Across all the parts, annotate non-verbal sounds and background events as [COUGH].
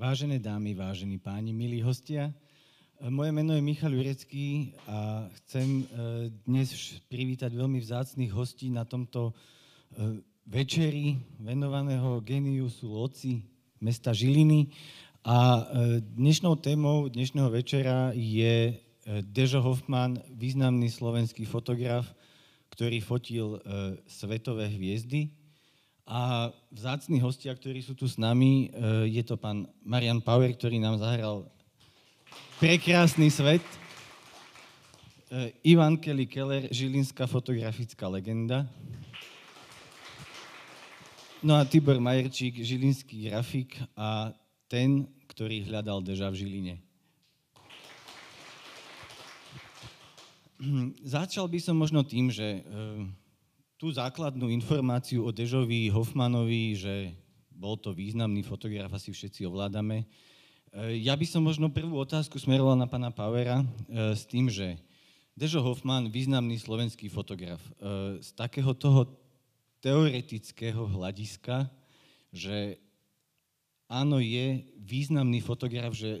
Vážené dámy, vážení páni, milí hostia, moje meno je Michal Jurecký a chcem e, dnes privítať veľmi vzácných hostí na tomto e, večeri venovaného geniusu Loci mesta Žiliny. A e, dnešnou témou dnešného večera je Dežo Hoffman, významný slovenský fotograf, ktorý fotil svetové hviezdy a vzácni hostia, ktorí sú tu s nami, e, je to pán Marian Power, ktorý nám zahral prekrásny svet. E, Ivan Kelly Keller, žilinská fotografická legenda. No a Tibor Majerčík, žilinský grafik a ten, ktorý hľadal deža v Žiline. Začal by som možno tým, že e, tú základnú informáciu o Dežovi Hoffmanovi, že bol to významný fotograf, asi všetci ovládame. E, ja by som možno prvú otázku smeroval na pána Powera e, s tým, že Dežo Hoffman, významný slovenský fotograf, e, z takého toho teoretického hľadiska, že áno, je významný fotograf, že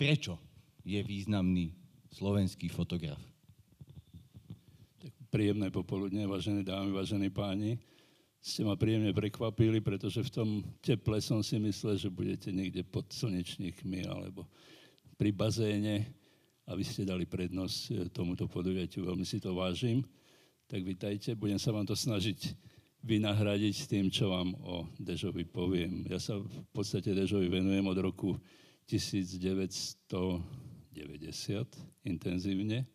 prečo je významný slovenský fotograf? Príjemné popoludne, vážené dámy, vážení páni. Ste ma príjemne prekvapili, pretože v tom teple som si myslel, že budete niekde pod slnečníkmi alebo pri bazéne a vy ste dali prednosť eh, tomuto podujatiu. Veľmi si to vážim. Tak vítajte, budem sa vám to snažiť vynahradiť tým, čo vám o Dežovi poviem. Ja sa v podstate Dežovi venujem od roku 1990 intenzívne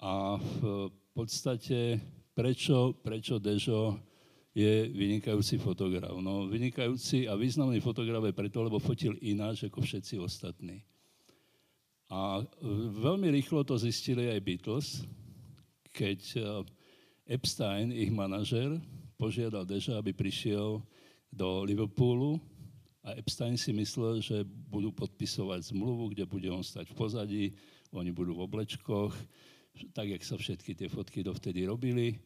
a v podstate, prečo, prečo Dežo je vynikajúci fotograf. No, vynikajúci a významný fotograf je preto, lebo fotil ináč ako všetci ostatní. A e, veľmi rýchlo to zistili aj Beatles, keď e, Epstein, ich manažer, požiadal Deža, aby prišiel do Liverpoolu a Epstein si myslel, že budú podpisovať zmluvu, kde bude on stať v pozadí, oni budú v oblečkoch, tak, jak sa všetky tie fotky dovtedy robili.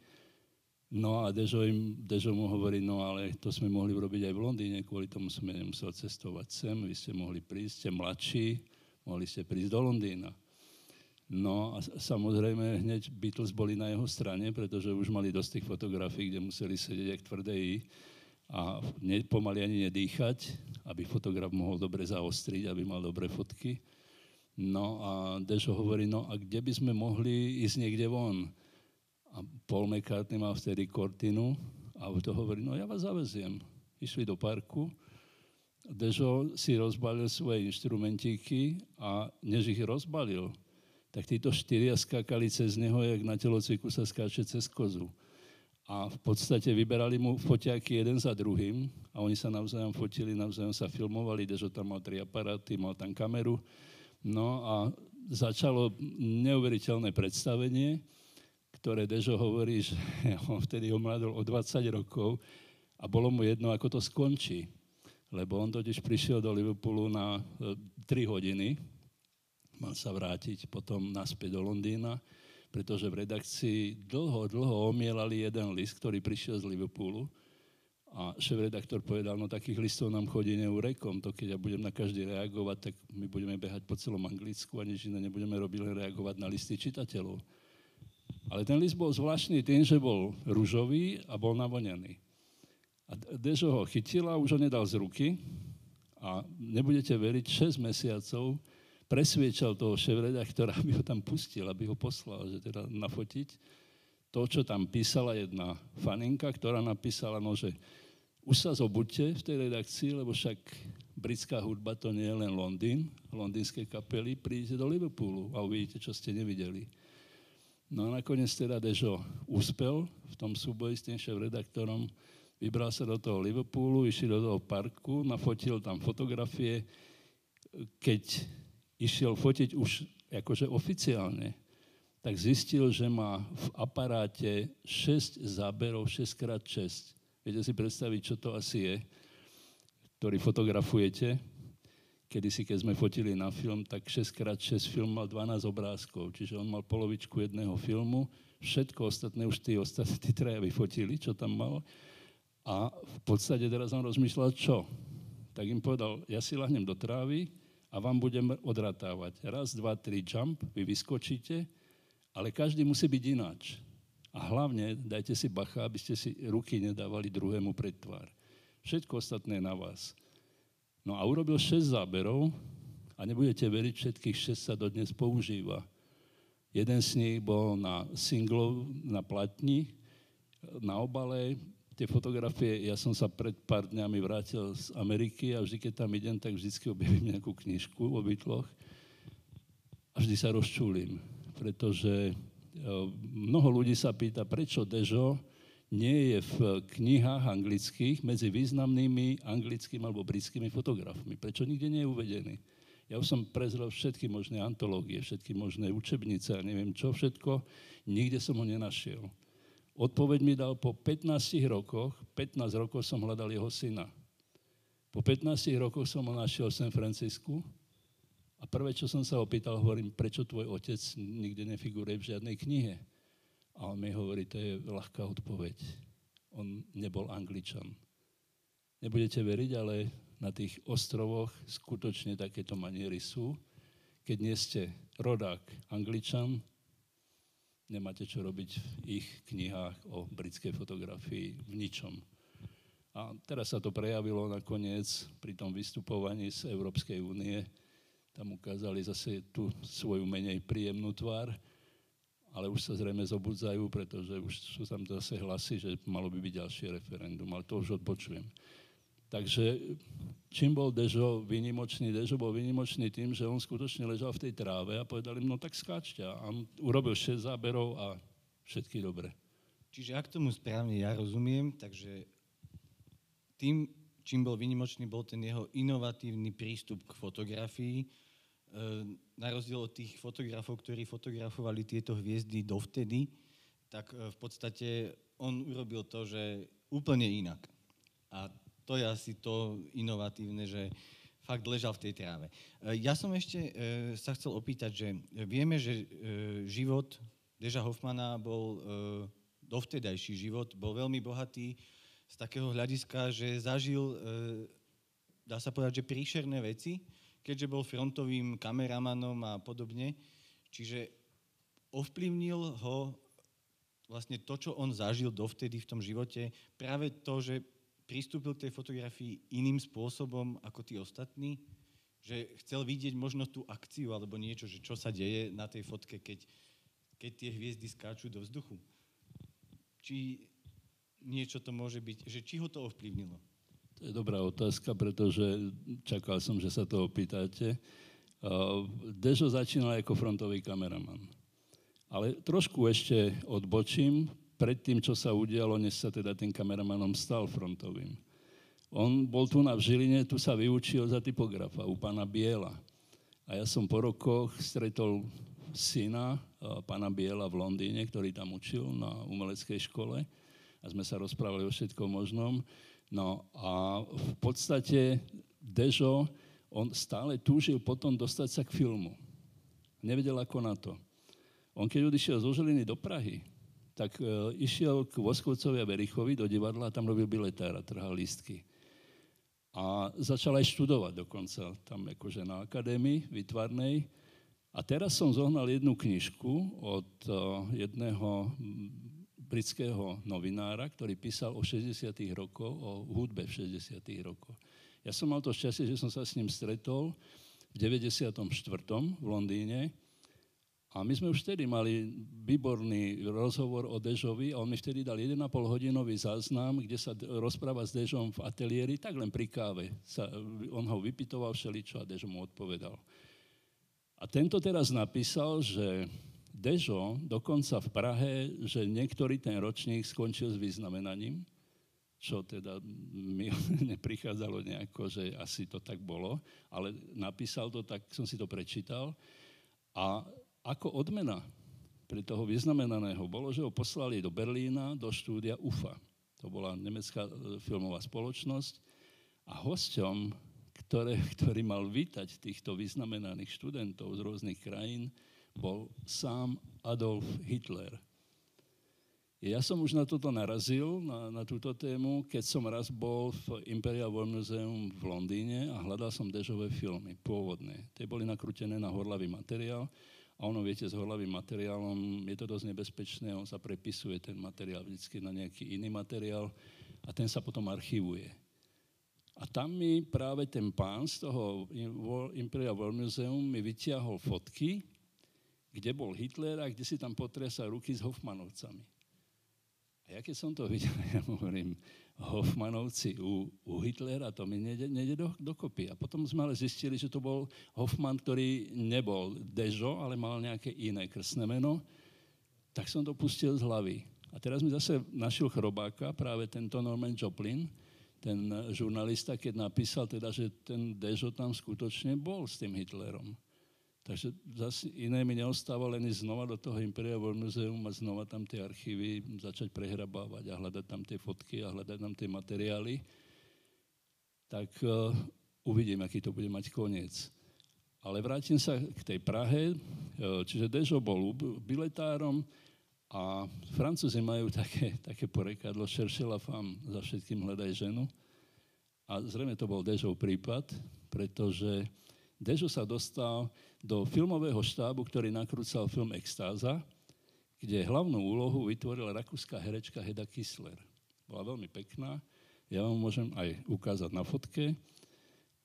No a Dežo, im, Dežo mu hovorí, no ale to sme mohli robiť aj v Londýne, kvôli tomu sme nemuseli cestovať sem, vy ste mohli prísť, ste mladší, mohli ste prísť do Londýna. No a samozrejme hneď Beatles boli na jeho strane, pretože už mali dosť tých fotografií, kde museli sedieť jak tvrdé I a ne, pomaly ani nedýchať, aby fotograf mohol dobre zaostriť, aby mal dobré fotky. No a Dešo hovorí, no a kde by sme mohli ísť niekde von? A Paul McCartney mal vtedy kortinu a to hovorí, no ja vás zaveziem. Išli do parku, Dežo si rozbalil svoje inštrumentíky a než ich rozbalil, tak títo štyria skákali cez neho, jak na telocviku sa skáče cez kozu. A v podstate vyberali mu foťáky jeden za druhým a oni sa navzájom fotili, navzájom sa filmovali, Dežo tam mal tri aparáty, mal tam kameru No a začalo neuveriteľné predstavenie, ktoré Dežo hovorí, že [LAUGHS] on vtedy omladol o 20 rokov a bolo mu jedno, ako to skončí. Lebo on totiž prišiel do Liverpoolu na 3 e, hodiny, mal sa vrátiť potom naspäť do Londýna, pretože v redakcii dlho, dlho omielali jeden list, ktorý prišiel z Liverpoolu a šéf-redaktor povedal, no takých listov nám chodí neurekom, to keď ja budem na každý reagovať, tak my budeme behať po celom Anglicku a nič iné nebudeme robiť, len reagovať na listy čitateľov. Ale ten list bol zvláštny tým, že bol rúžový a bol navonený. A Dežo ho chytil už ho nedal z ruky a nebudete veriť, 6 mesiacov presviečal toho šéf-redaktora, [LAUGHS] aby ho tam pustil, aby ho poslal, že teda nafotiť to, čo tam písala jedna faninka, ktorá napísala, no, že už sa zobuďte v tej redakcii, lebo však britská hudba to nie je len Londýn, londýnske kapely, prídete do Liverpoolu a uvidíte, čo ste nevideli. No a nakoniec teda Dežo úspel v tom súboji s tým šéf-redaktorom, vybral sa do toho Liverpoolu, išiel do toho parku, nafotil tam fotografie. Keď išiel fotiť už akože oficiálne, tak zistil, že má v aparáte 6 záberov 6x6. Viete si predstaviť, čo to asi je, ktorý fotografujete. Kedy si, keď sme fotili na film, tak 6x6 film mal 12 obrázkov, čiže on mal polovičku jedného filmu, všetko ostatné už tí ostatní traja vyfotili, čo tam mal. A v podstate teraz som rozmýšľal, čo. tak im povedal, ja si lahnem do trávy a vám budem odratávať. Raz, dva, tri, jump, vy vyskočíte, ale každý musí byť ináč. A hlavne dajte si bacha, aby ste si ruky nedávali druhému pred tvár. Všetko ostatné na vás. No a urobil 6 záberov a nebudete veriť, všetkých 6 sa dodnes používa. Jeden z nich bol na singlov, na platni, na obale, tie fotografie, ja som sa pred pár dňami vrátil z Ameriky a vždy, keď tam idem, tak vždy objavím nejakú knižku o bytloch a vždy sa rozčúlim, pretože mnoho ľudí sa pýta, prečo Dežo nie je v knihách anglických medzi významnými anglickými alebo britskými fotografmi. Prečo nikde nie je uvedený? Ja už som prezrel všetky možné antológie, všetky možné učebnice a neviem čo všetko, nikde som ho nenašiel. Odpoveď mi dal po 15 rokoch, 15 rokov som hľadal jeho syna. Po 15 rokoch som ho našiel v San Francisku a prvé, čo som sa opýtal, hovorím, prečo tvoj otec nikde nefiguruje v žiadnej knihe? A on mi hovorí, to je ľahká odpoveď. On nebol angličan. Nebudete veriť, ale na tých ostrovoch skutočne takéto maniery sú. Keď nie ste rodák angličan, nemáte čo robiť v ich knihách o britskej fotografii v ničom. A teraz sa to prejavilo nakoniec pri tom vystupovaní z Európskej únie. Tam ukázali zase tú svoju menej príjemnú tvár, ale už sa zrejme zobudzajú, pretože už sú tam zase hlasy, že malo by byť ďalšie referendum, ale to už odpočujem. Takže čím bol Dežo výnimočný? Dežo bol výnimočný tým, že on skutočne ležal v tej tráve a povedal im, no tak skáčte. A on urobil 6 záberov a všetky dobre. Čiže ak tomu správne ja rozumiem, takže tým, čím bol výnimočný, bol ten jeho inovatívny prístup k fotografii, na rozdiel od tých fotografov, ktorí fotografovali tieto hviezdy dovtedy, tak e, v podstate on urobil to, že úplne inak. A to je asi to inovatívne, že fakt ležal v tej tráve. E, ja som ešte e, sa chcel opýtať, že vieme, že život Deža Hoffmana bol dovtedajší život, bol veľmi bohatý z takého hľadiska, že zažil, dá sa povedať, že príšerné veci, keďže bol frontovým kameramanom a podobne. Čiže ovplyvnil ho vlastne to, čo on zažil dovtedy v tom živote, práve to, že pristúpil k tej fotografii iným spôsobom ako tí ostatní? Že chcel vidieť možno tú akciu alebo niečo, že čo sa deje na tej fotke, keď, keď tie hviezdy skáču do vzduchu? Či niečo to môže byť, že či ho to ovplyvnilo? To je dobrá otázka, pretože čakal som, že sa to opýtate. Dežo začínal ako frontový kameraman. Ale trošku ešte odbočím, pred tým, čo sa udialo, než sa teda ten kameramanom stal frontovým. On bol tu na Žiline, tu sa vyučil za typografa u pána Biela. A ja som po rokoch stretol syna pána Biela v Londýne, ktorý tam učil na umeleckej škole a sme sa rozprávali o všetkom možnom. No a v podstate Dežo, on stále túžil potom dostať sa k filmu. Nevedel ako na to. On keď odišiel zo Žiliny do Prahy, tak e, išiel k Voskovcovi a Berichovi do divadla a tam robil biletára, trhal lístky. A začal aj študovať dokonca tam akože na akadémii vytvarnej. A teraz som zohnal jednu knižku od e, jedného britského novinára, ktorý písal o 60. rokoch, o hudbe v 60. rokoch. Ja som mal to šťastie, že som sa s ním stretol v 94. v Londýne a my sme už vtedy mali výborný rozhovor o Dežovi a on mi vtedy dal 1,5 hodinový záznam, kde sa rozpráva s Dežom v ateliéri, tak len pri káve. Sa, on ho vypitoval všeličo a Dežo mu odpovedal. A tento teraz napísal, že Dežo dokonca v Prahe, že niektorý ten ročník skončil s vyznamenaním, čo teda mi [LAUGHS] neprichádzalo nejako, že asi to tak bolo, ale napísal to, tak som si to prečítal. A ako odmena pre toho vyznamenaného bolo, že ho poslali do Berlína, do štúdia UFA. To bola nemecká e, filmová spoločnosť. A hosťom, ktoré, [LAUGHS] ktorý mal vítať týchto vyznamenaných študentov z rôznych krajín, bol sám Adolf Hitler. Ja som už na toto narazil, na, na túto tému, keď som raz bol v Imperial War Museum v Londýne a hľadal som dežové filmy, pôvodné. Tie boli nakrútené na horlavý materiál a ono, viete, s horlavým materiálom je to dosť nebezpečné, on sa prepisuje ten materiál vždy na nejaký iný materiál a ten sa potom archivuje. A tam mi práve ten pán z toho Imperial War Museum mi vytiahol fotky, kde bol Hitler a kde si tam potresa ruky s Hoffmanovcami. A ja keď som to videl, [LAUGHS] ja hovorím, Hoffmanovci u, u Hitlera, to mi nejde, nejde do, dokopy. A potom sme ale zistili, že to bol Hoffman, ktorý nebol Dežo, ale mal nejaké iné krstné meno. Tak som to pustil z hlavy. A teraz mi zase našiel chrobáka, práve tento Norman Joplin, ten žurnalista, keď napísal teda, že ten Dežo tam skutočne bol s tým Hitlerom. Takže zase iné mi neostáva len ísť znova do toho Imperial War Museum a znova tam tie archívy začať prehrabávať a hľadať tam tie fotky a hľadať tam tie materiály. Tak uh, uvidím, aký to bude mať koniec. Ale vrátim sa k tej Prahe. Uh, čiže Dežo bol biletárom a Francúzi majú také, také porekadlo cherche la za všetkým hľadaj ženu. A zrejme to bol Dežov prípad, pretože Dežo sa dostal do filmového štábu, ktorý nakrúcal film Extáza, kde hlavnú úlohu vytvorila rakúska herečka Heda Kisler. Bola veľmi pekná, ja vám môžem aj ukázať na fotke.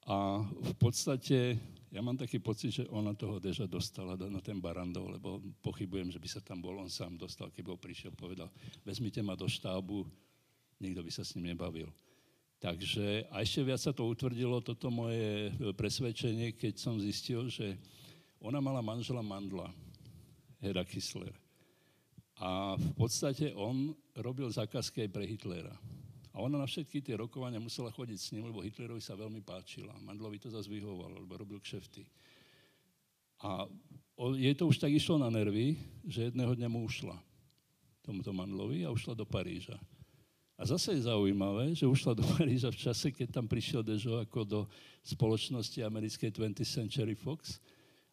A v podstate, ja mám taký pocit, že ona toho Deža dostala na ten barandov, lebo pochybujem, že by sa tam bol on sám dostal, keby ho prišiel povedal, vezmite ma do štábu, nikto by sa s ním nebavil. Takže a ešte viac sa to utvrdilo, toto moje e, presvedčenie, keď som zistil, že ona mala manžela Mandla, Hera Kisler. A v podstate on robil zákazky aj pre Hitlera. A ona na všetky tie rokovania musela chodiť s ním, lebo Hitlerovi sa veľmi páčila. Mandlovi to zase vyhovovalo, lebo robil kšefty. A jej to už tak išlo na nervy, že jedného dňa mu ušla tomuto Mandlovi a ušla do Paríža. A zase je zaujímavé, že ušla do Paríža v čase, keď tam prišiel Dežo ako do spoločnosti americkej 20th Century Fox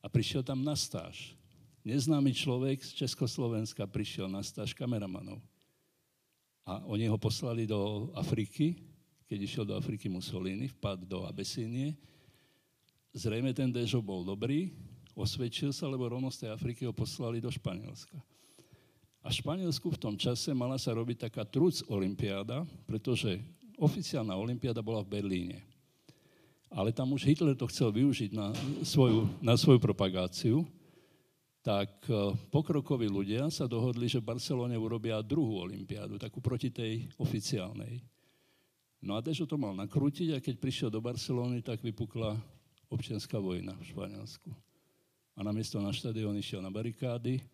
a prišiel tam na stáž. Neznámy človek z Československa prišiel na stáž kameramanov. A oni ho poslali do Afriky, keď išiel do Afriky Mussolini, vpad do Abesínie. Zrejme ten Dežo bol dobrý, osvedčil sa, lebo rovno z tej Afriky ho poslali do Španielska. A v Španielsku v tom čase mala sa robiť taká truc olimpiáda, pretože oficiálna olimpiáda bola v Berlíne. Ale tam už Hitler to chcel využiť na svoju, na svoju propagáciu, tak e, pokrokoví ľudia sa dohodli, že v Barcelone urobia druhú olimpiádu, takú proti tej oficiálnej. No a Dežo to mal nakrútiť a keď prišiel do Barcelony, tak vypukla občianská vojna v Španielsku. A namiesto na štadión išiel na barikády,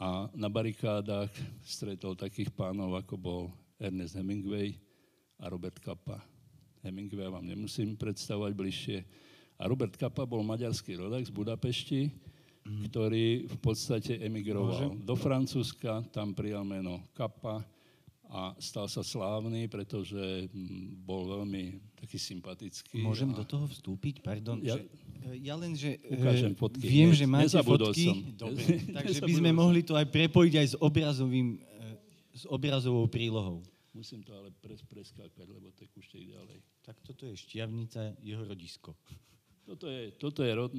a na barikádach stretol takých pánov, ako bol Ernest Hemingway a Robert Kappa. Hemingway vám nemusím predstavovať bližšie. A Robert Kappa bol maďarský rodak z Budapešti, mm. ktorý v podstate emigroval Môžem? do Francúzska, tam prijal meno Kappa a stal sa slávny, pretože mm, bol veľmi taký sympatický. Môžem a... do toho vstúpiť? Pardon. Ja, že, ja len, že ukážem fotky. viem, že máte fotky. Som. Dobre, [LAUGHS] takže by sme som. mohli to aj prepojiť aj s obrazovým, s obrazovou prílohou. Musím to ale pres, preskákať, lebo tekúšte ich ďalej. Tak toto je šťavnica, jeho rodisko. [LAUGHS] Toto je, toto je rod...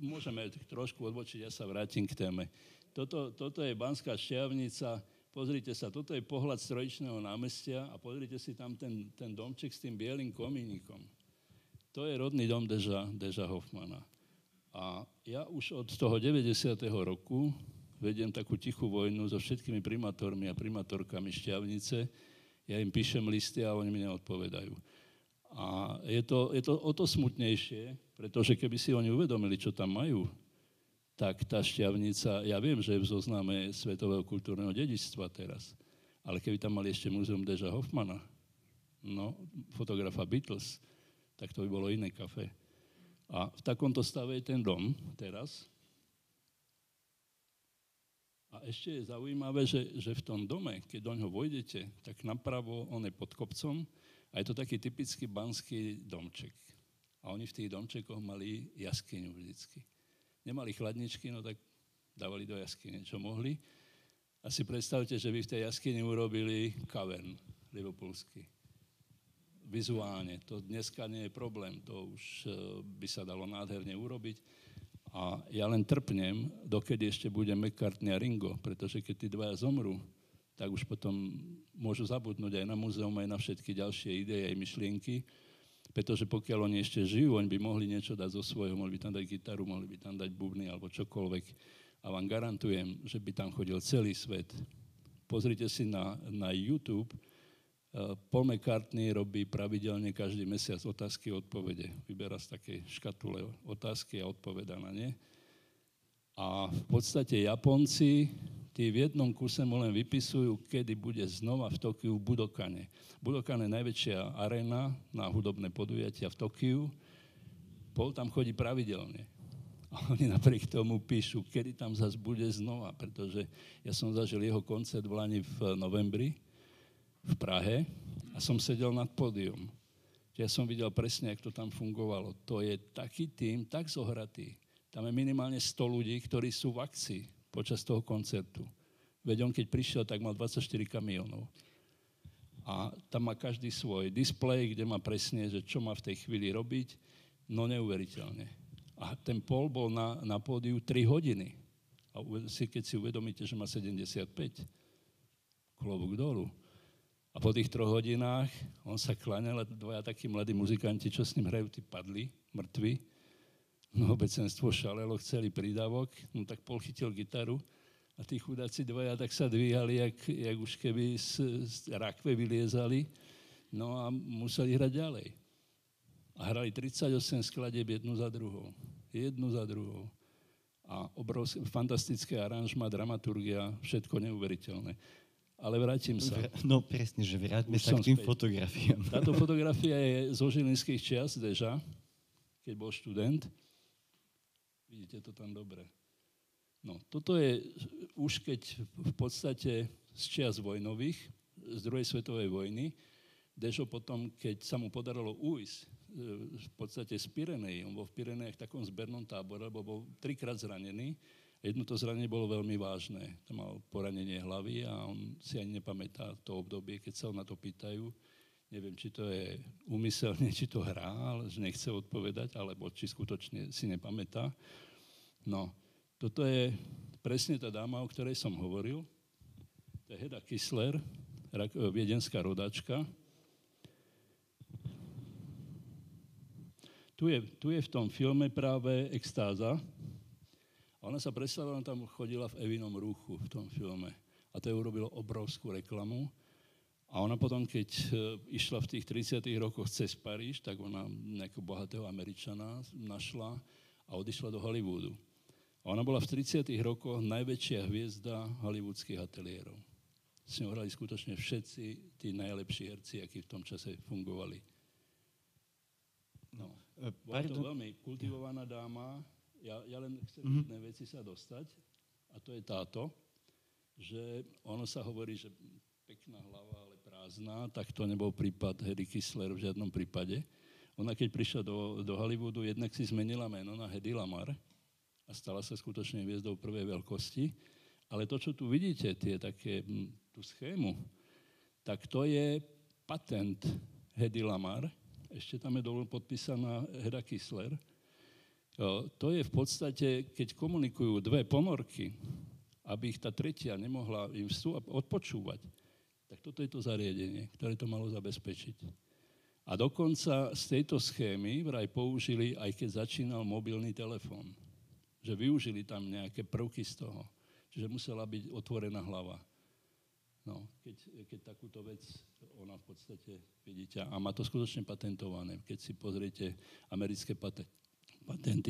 môžeme trošku odbočiť, ja sa vrátim k téme. Toto, toto je Banská šťavnica, Pozrite sa, toto je pohľad strojičného námestia a pozrite si tam ten, ten domček s tým bielým komínikom. To je rodný dom Deža, Deža Hoffmana. A ja už od toho 90. roku vediem takú tichú vojnu so všetkými primátormi a primátorkami Šťavnice. Ja im píšem listy a oni mi neodpovedajú. A je to, je to o to smutnejšie, pretože keby si oni uvedomili, čo tam majú, tak tá šťavnica, ja viem, že je v zozname Svetového kultúrneho dedičstva teraz, ale keby tam mali ešte múzeum Deža Hoffmana, no, fotografa Beatles, tak to by bolo iné kafe. A v takomto stave je ten dom teraz. A ešte je zaujímavé, že, že v tom dome, keď do ňoho vojdete, tak napravo on je pod kopcom a je to taký typický banský domček. A oni v tých domčekoch mali jaskyňu vždycky nemali chladničky, no tak dávali do jaskyne, čo mohli. A si predstavte, že by v tej jaskyni urobili kavern liverpoolský. Vizuálne. To dneska nie je problém. To už e, by sa dalo nádherne urobiť. A ja len trpnem, dokedy ešte bude McCartney a Ringo, pretože keď tí dvaja zomrú, tak už potom môžu zabudnúť aj na múzeum, aj na všetky ďalšie ideje, aj myšlienky, pretože pokiaľ oni ešte žijú, oni by mohli niečo dať zo svojho, mohli by tam dať gitaru, mohli by tam dať bubny alebo čokoľvek a vám garantujem, že by tam chodil celý svet. Pozrite si na, na YouTube, Paul McCartney robí pravidelne každý mesiac otázky a odpovede. Vyberá z takej škatule otázky a odpoveda na ne. A v podstate Japonci, tí v jednom kuse mu len vypisujú, kedy bude znova v Tokiu Budokane. Budokane je najväčšia arena na hudobné podujatia v Tokiu. Paul tam chodí pravidelne. A oni napriek tomu píšu, kedy tam zase bude znova, pretože ja som zažil jeho koncert v Lani v novembri v Prahe a som sedel nad pódium. Ja som videl presne, ako to tam fungovalo. To je taký tým, tak zohratý. Tam je minimálne 100 ľudí, ktorí sú v akcii počas toho koncertu. Veď on, keď prišiel, tak mal 24 kamionov. A tam má každý svoj displej, kde má presne, že čo má v tej chvíli robiť. No neuveriteľne. A ten Paul bol na, na pódiu 3 hodiny. A keď si uvedomíte, že má 75, klobúk dolu. A po tých troch hodinách on sa kláňal a dvaja takí mladí muzikanti, čo s ním hrajú, tí padli, mŕtvi. No obecenstvo šalelo, chceli prídavok, no tak Paul chytil gitaru a tí chudáci dvaja tak sa dvíhali, jak, jak už keby z, z rakve vyliezali, no a museli hrať ďalej. A hrali 38 skladieb jednu za druhou. Jednu za druhou. A obrovské, fantastické aranžma, dramaturgia, všetko neuveriteľné. Ale vrátim sa. No presne, že vráťme sa k tým späť. fotografiám. [LAUGHS] Táto fotografia je zo žilinských čias, Deža, keď bol študent. Vidíte to tam dobre. No, toto je už keď v podstate z čias vojnových, z druhej svetovej vojny, Dežo potom, keď sa mu podarilo ujsť v podstate z Pirenej. On bol v Pirenejach v takom zbernom tábore, lebo bol trikrát zranený. Jedno to zranenie bolo veľmi vážne. To mal poranenie hlavy a on si ani nepamätá to obdobie, keď sa ho na to pýtajú. Neviem, či to je úmyselne, či to hrá, ale že nechce odpovedať, alebo či skutočne si nepamätá. No, toto je presne tá dáma, o ktorej som hovoril. To je Heda Kisler, viedenská rodačka, Tu je, tu je v tom filme práve extáza. Ona sa predstavila, tam chodila v Evinom rúchu v tom filme. A to je urobilo obrovskú reklamu. A ona potom, keď e, išla v tých 30. rokoch cez Paríž, tak ona nejakého bohatého Američana našla a odišla do Hollywoodu. A ona bola v 30. rokoch najväčšia hviezda hollywoodských ateliérov. S ňou hrali skutočne všetci tí najlepší herci, akí v tom čase fungovali. No. Bola to veľmi kultivovaná dáma. Ja, ja len chcem mm-hmm. jednej veci sa dostať, a to je táto, že ono sa hovorí, že pekná hlava, ale prázdna, tak to nebol prípad Hedy Kissler v žiadnom prípade. Ona keď prišla do, do Hollywoodu, jednak si zmenila meno na Hedy Lamar a stala sa skutočne hviezdou prvej veľkosti. Ale to, čo tu vidíte, tie také, tú schému, tak to je patent Hedy Lamar, ešte tam je dolu podpísaná Heda Kisler. To je v podstate, keď komunikujú dve ponorky, aby ich tá tretia nemohla im odpočúvať, tak toto je to zariadenie, ktoré to malo zabezpečiť. A dokonca z tejto schémy vraj použili, aj keď začínal mobilný telefón. Že využili tam nejaké prvky z toho. Čiže musela byť otvorená hlava. No, keď, keď takúto vec ona v podstate vidíte a má to skutočne patentované. Keď si pozriete americké patenty,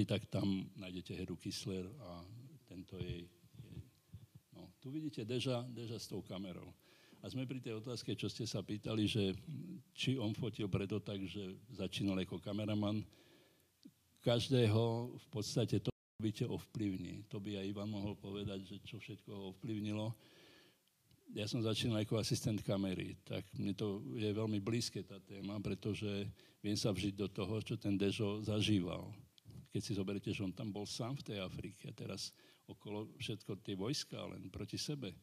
tak tam nájdete Heru Kissler a tento jej... jej no, tu vidíte Deža, Deža s tou kamerou. A sme pri tej otázke, čo ste sa pýtali, že či on fotil preto tak, že začínal ako kameraman. Každého v podstate to byte ovplyvní. To by aj Ivan mohol povedať, že čo všetko ho ovplyvnilo ja som začínal ako asistent kamery, tak mne to je veľmi blízke tá téma, pretože viem sa vžiť do toho, čo ten Dežo zažíval. Keď si zoberiete, že on tam bol sám v tej Afrike a teraz okolo všetko tie vojska len proti sebe.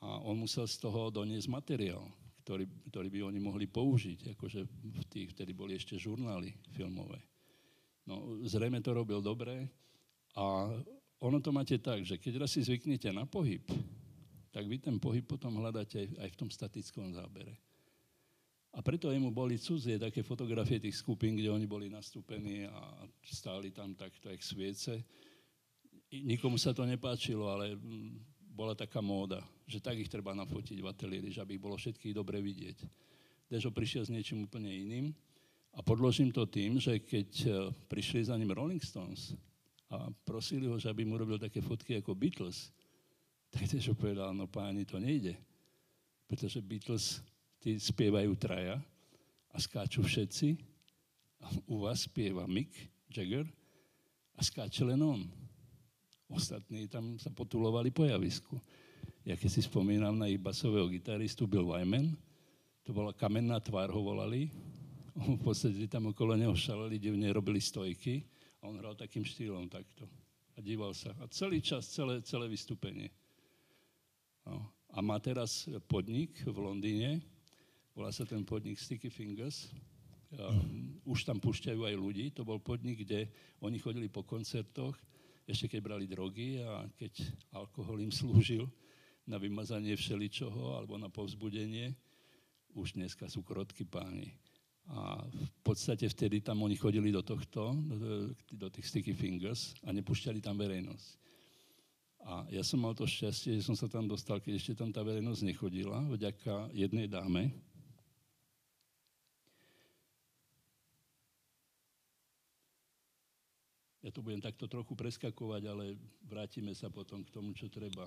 A on musel z toho doniesť materiál, ktorý, ktorý by oni mohli použiť, akože v tých, vtedy boli ešte žurnály filmové. No, zrejme to robil dobre a ono to máte tak, že keď raz si zvyknete na pohyb, tak vy ten pohyb potom hľadáte aj, aj v tom statickom zábere. A preto jemu boli cudzie také fotografie tých skupín, kde oni boli nastúpení a stáli tam takto, jak sviece. Nikomu sa to nepáčilo, ale mm, bola taká móda, že tak ich treba nafotiť v ateliéri, že aby ich bolo všetkých dobre vidieť. Dežo prišiel s niečím úplne iným a podložím to tým, že keď e, prišli za ním Rolling Stones a prosili ho, že aby mu robil také fotky ako Beatles, tak Dežo povedal, no páni, to nejde. Pretože Beatles tí spievajú traja a skáču všetci. A u vás spieva Mick Jagger a skáče len on. Ostatní tam sa potulovali po javisku. Ja keď si spomínam na ich basového gitaristu Bill Wyman, to bola kamenná tvár, ho volali. V podstate tam okolo neho šaleli, divne robili stojky a on hral takým štýlom takto. A díval sa. A celý čas, celé, celé vystúpenie. No. A má teraz podnik v Londýne, Volá sa ten podnik Sticky Fingers. Um, už tam púšťajú aj ľudí. To bol podnik, kde oni chodili po koncertoch, ešte keď brali drogy a keď alkohol im slúžil na vymazanie všeličoho alebo na povzbudenie. Už dneska sú krotky páni. A v podstate vtedy tam oni chodili do tohto, do, do tých Sticky Fingers a nepúšťali tam verejnosť. A ja som mal to šťastie, že som sa tam dostal, keď ešte tam tá verejnosť nechodila, vďaka jednej dáme, Ja to budem takto trochu preskakovať, ale vrátime sa potom k tomu, čo treba.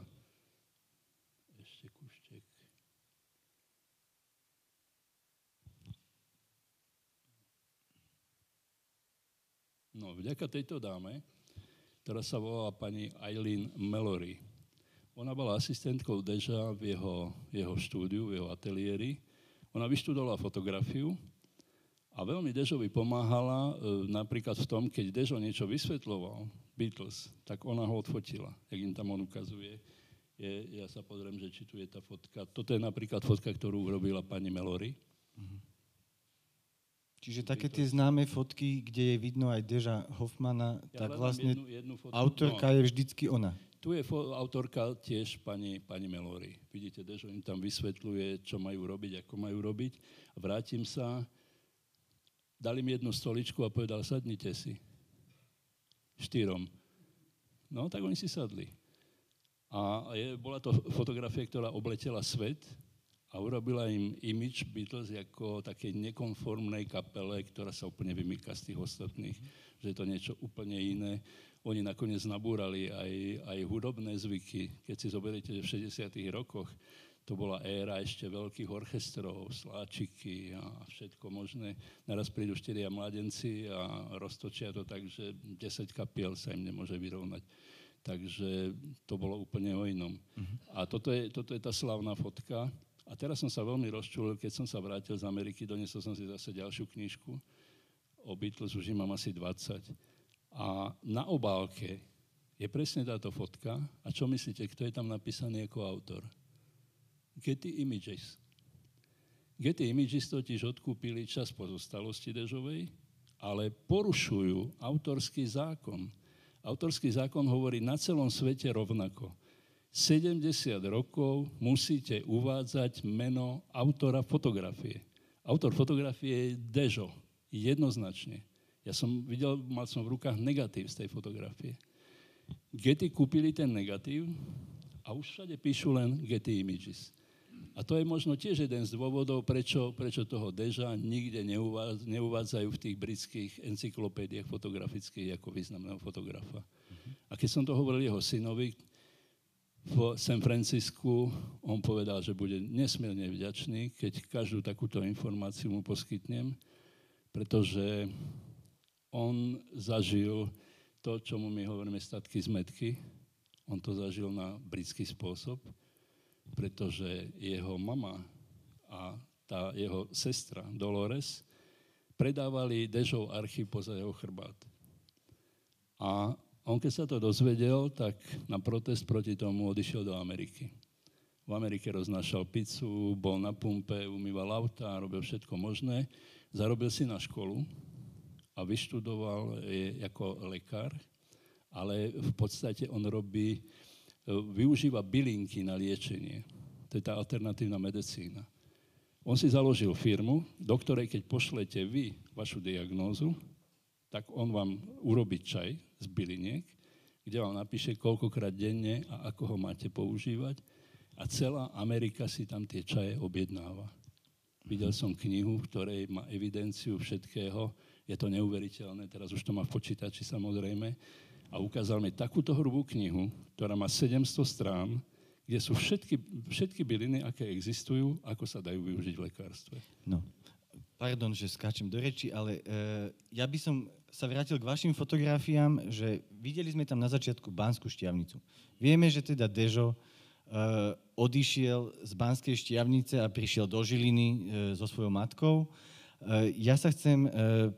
Ešte kuštek. No, vďaka tejto dáme, ktorá sa volala pani Eileen Mallory. Ona bola asistentkou Deža v jeho, jeho štúdiu, v jeho ateliéri. Ona vyštudovala fotografiu a veľmi Dežovi pomáhala e, napríklad v tom, keď Dežo niečo vysvetloval, Beatles, tak ona ho odfotila, jak im tam on ukazuje. Je, ja sa pozriem, že či tu je tá fotka. Toto je napríklad fotka, ktorú urobila pani Melory. Mm-hmm. Čiže také tie známe fotky, kde je vidno aj Deža Hoffmana, ja tak vlastne jednu, jednu fotku. autorka no, je vždycky ona. Tu je fo- autorka tiež pani, pani Melory. Vidíte, Dežo im tam vysvetľuje, čo majú robiť, ako majú robiť. Vrátim sa dali mi jednu stoličku a povedal, sadnite si. Štyrom. No, tak oni si sadli. A je, bola to fotografia, ktorá obletela svet a urobila im image Beatles ako také nekonformnej kapele, ktorá sa úplne vymýka z tých ostatných, že je to niečo úplne iné. Oni nakoniec nabúrali aj, aj hudobné zvyky. Keď si zoberiete, že v 60. rokoch to bola éra ešte veľkých orchestrov, sláčiky a všetko možné. Naraz prídu štyria mladenci a roztočia to tak, že 10 kapiel sa im nemôže vyrovnať. Takže to bolo úplne o inom. Uh-huh. A toto je, toto je tá slavná fotka. A teraz som sa veľmi rozčulil, keď som sa vrátil z Ameriky, doniesol som si zase ďalšiu knižku. O Beatles už mám asi 20. A na obálke je presne táto fotka. A čo myslíte, kto je tam napísaný ako autor? Getty Images. Getty Images totiž odkúpili čas pozostalosti Dežovej, ale porušujú autorský zákon. Autorský zákon hovorí na celom svete rovnako. 70 rokov musíte uvádzať meno autora fotografie. Autor fotografie je Dežo, jednoznačne. Ja som videl, mal som v rukách negatív z tej fotografie. Getty kúpili ten negatív a už všade píšu len Getty Images. A to je možno tiež jeden z dôvodov, prečo, prečo toho Deža nikde neuvádzajú v tých britských encyklopédiách fotografických ako významného fotografa. A keď som to hovoril jeho synovi v San Francisku, on povedal, že bude nesmierne vďačný, keď každú takúto informáciu mu poskytnem, pretože on zažil to, čo mu my hovoríme statky zmetky. On to zažil na britský spôsob pretože jeho mama a tá jeho sestra Dolores predávali Dežov archív poza jeho chrbát. A on keď sa to dozvedel, tak na protest proti tomu odišiel do Ameriky. v Amerike roznášal pizzu, bol na pumpe, umýval auta, robil všetko možné. Zarobil si na školu a vyštudoval je ako lekár, ale v podstate on robí, využíva bylinky na liečenie. To je tá alternatívna medicína. On si založil firmu, do ktorej keď pošlete vy vašu diagnózu, tak on vám urobí čaj z byliniek, kde vám napíše, koľkokrát denne a ako ho máte používať. A celá Amerika si tam tie čaje objednáva. Videl som knihu, v ktorej má evidenciu všetkého. Je to neuveriteľné, teraz už to má v počítači samozrejme. A ukázal mi takúto hrubú knihu, ktorá má 700 strán, kde sú všetky, všetky byliny, aké existujú, ako sa dajú využiť v lekárstve. No, pardon, že skáčem do reči, ale uh, ja by som sa vrátil k vašim fotografiám, že videli sme tam na začiatku Banskú šťavnicu. Vieme, že teda Dežo uh, odišiel z Banskej šťavnice a prišiel do Žiliny uh, so svojou matkou. Uh, ja sa chcem uh,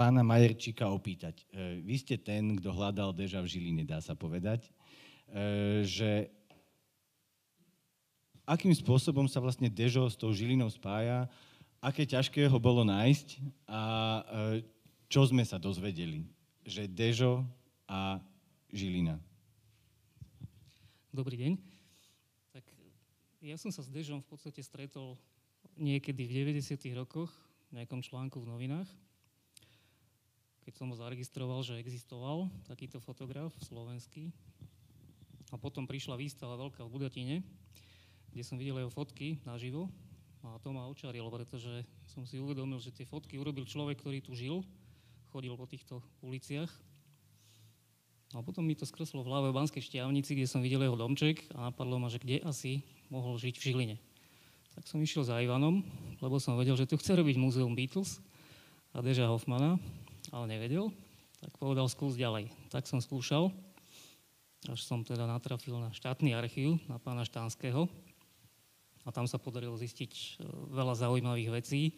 pána Majerčíka opýtať. Uh, vy ste ten, kto hľadal Deža v Žiline, dá sa povedať. Uh, že akým spôsobom sa vlastne Dežo s tou Žilinou spája, aké ťažké ho bolo nájsť a e, čo sme sa dozvedeli, že Dežo a Žilina. Dobrý deň. Tak ja som sa s Dežom v podstate stretol niekedy v 90. rokoch v nejakom článku v novinách, keď som ho zaregistroval, že existoval takýto fotograf slovenský. A potom prišla výstava veľká v Budatine, kde som videl jeho fotky naživo a to ma očarilo, pretože som si uvedomil, že tie fotky urobil človek, ktorý tu žil, chodil po týchto uliciach. A potom mi to skreslo v hlave v Banskej šťavnici, kde som videl jeho domček a napadlo ma, že kde asi mohol žiť v Žiline. Tak som išiel za Ivanom, lebo som vedel, že tu chce robiť múzeum Beatles a Deža Hoffmana, ale nevedel. Tak povedal, skús ďalej. Tak som skúšal, až som teda natrafil na štátny archív, na pána Štánskeho, a tam sa podarilo zistiť e, veľa zaujímavých vecí.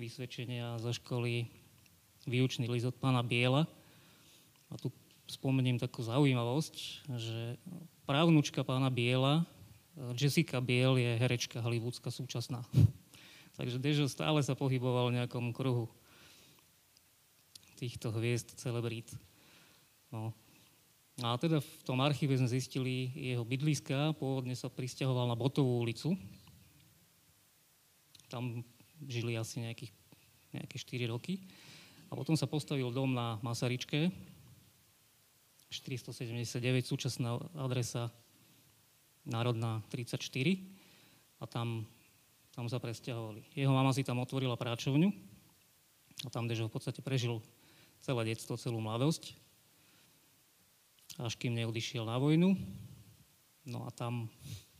Vysvedčenia zo školy, výučný list od pána Biela. A tu spomeniem takú zaujímavosť, že právnučka pána Biela, e, Jessica Biel, je herečka hollywoodská súčasná. [LAUGHS] Takže Dežo stále sa pohyboval v nejakom kruhu týchto hviezd, celebrít. No, a teda v tom archíve sme zistili jeho bydliska, pôvodne sa pristahoval na Botovú ulicu. Tam žili asi nejakých, nejaké 4 roky. A potom sa postavil dom na Masaričke, 479, súčasná adresa Národná 34. A tam, tam sa presťahovali. Jeho mama si tam otvorila práčovňu a tam, kde v podstate prežil celé detstvo, celú mladosť až kým neodišiel na vojnu. No a tam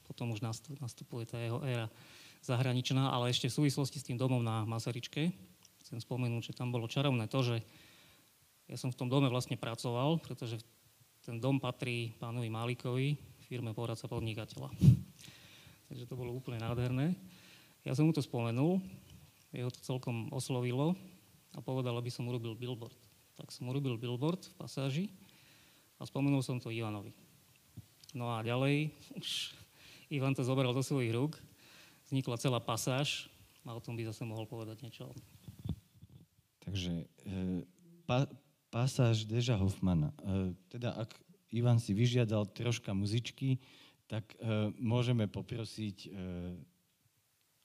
potom už nastupuje tá jeho éra zahraničná, ale ešte v súvislosti s tým domom na Masaričke chcem spomenúť, že tam bolo čarovné to, že ja som v tom dome vlastne pracoval, pretože ten dom patrí pánovi Malikovi, firme poradca podnikateľa. [LAUGHS] Takže to bolo úplne nádherné. Ja som mu to spomenul, jeho to celkom oslovilo a povedal, aby som urobil billboard. Tak som urobil billboard v pasáži a spomenul som to Ivanovi. No a ďalej, [LAUGHS] už Ivan to zobral do svojich rúk, vznikla celá pasáž a o tom by zase mohol povedať niečo. Takže e, pa, pasáž Deža Hoffmana. E, teda ak Ivan si vyžiadal troška muzičky, tak e, môžeme poprosiť e,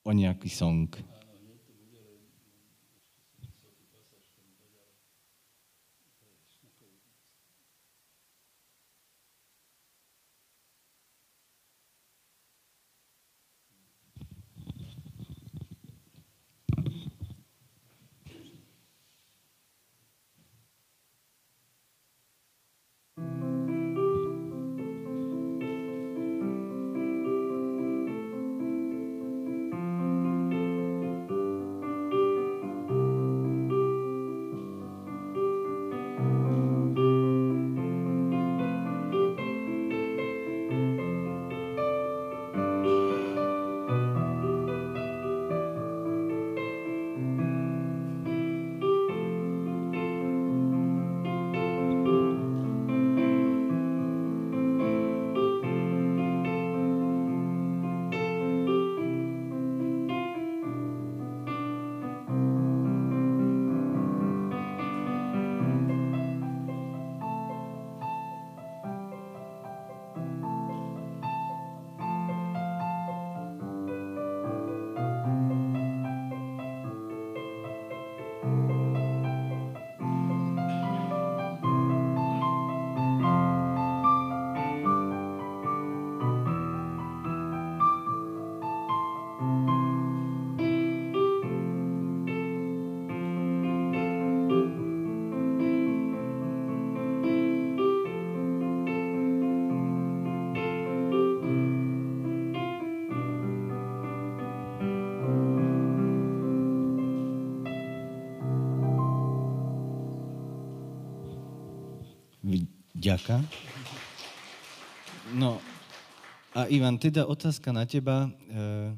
o nejaký song. Ďaká. No a Ivan, teda otázka na teba. E,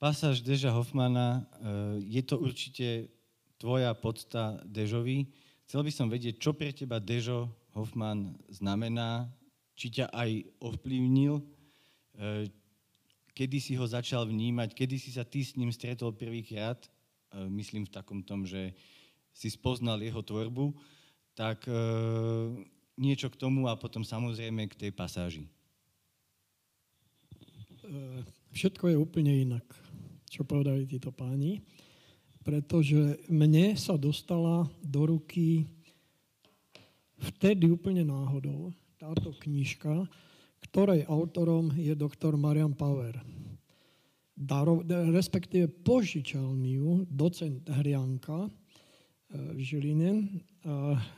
pasáž Deža Hoffmana, e, je to určite tvoja podsta Dežovi. Chcel by som vedieť, čo pre teba Dežo Hoffman znamená, či ťa aj ovplyvnil, e, kedy si ho začal vnímať, kedy si sa ty s ním stretol prvýkrát, e, myslím v takom tom, že si spoznal jeho tvorbu, tak e, niečo k tomu a potom samozrejme k tej pasáži. Všetko je úplne inak, čo povedali títo páni, pretože mne sa dostala do ruky vtedy úplne náhodou táto knižka, ktorej autorom je doktor Marian Power. Daro, respektíve požičal mi ju docent Hrianka e, v Žiline.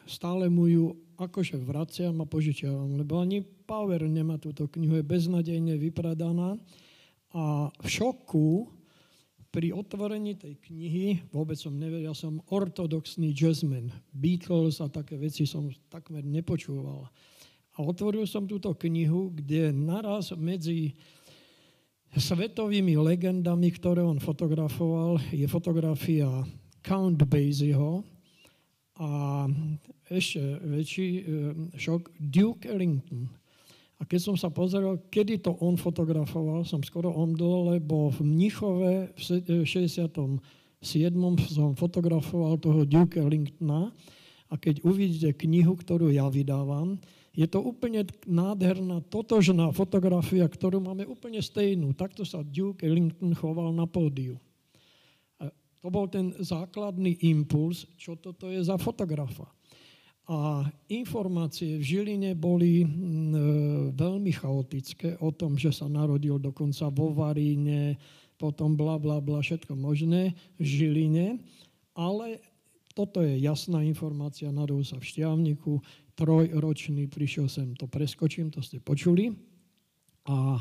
Stále mu ju akože vraciam a požičiavam, lebo ani Power nemá túto knihu, je beznadejne vypredaná. A v šoku pri otvorení tej knihy, vôbec som nevedel, ja som ortodoxný jazzman, Beatles a také veci som takmer nepočúval. A otvoril som túto knihu, kde naraz medzi svetovými legendami, ktoré on fotografoval, je fotografia Count Basieho a ešte väčší eh, šok Duke Ellington. A keď som sa pozeral, kedy to on fotografoval, som skoro omdol, lebo v Mnichove v 67. som fotografoval toho Duke Ellingtona a keď uvidíte knihu, ktorú ja vydávam, je to úplne nádherná, totožná fotografia, ktorú máme úplne stejnú. Takto sa Duke Ellington choval na pódiu. To bol ten základný impuls, čo toto je za fotografa. A informácie v Žiline boli mm, e, veľmi chaotické o tom, že sa narodil dokonca vo Varíne, potom bla, bla, bla, všetko možné v Žiline. Ale toto je jasná informácia, narodil sa v Šťavniku, trojročný, prišiel sem, to preskočím, to ste počuli. A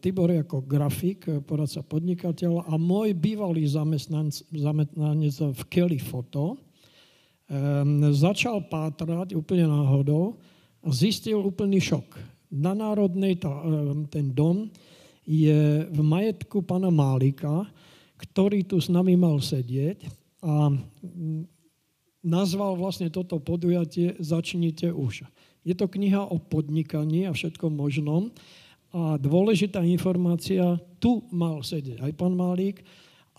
Tibor ako grafik, poradca podnikateľ a môj bývalý zamestnanec v Kelly Foto, um, začal pátrať úplne náhodou a zistil úplný šok. Na Národnej tá, um, ten dom je v majetku pana Málika, ktorý tu s nami mal sedieť a nazval vlastne toto podujatie Začnite už. Je to kniha o podnikaní a všetkom možnom a dôležitá informácia, tu mal sedieť aj pán Málík,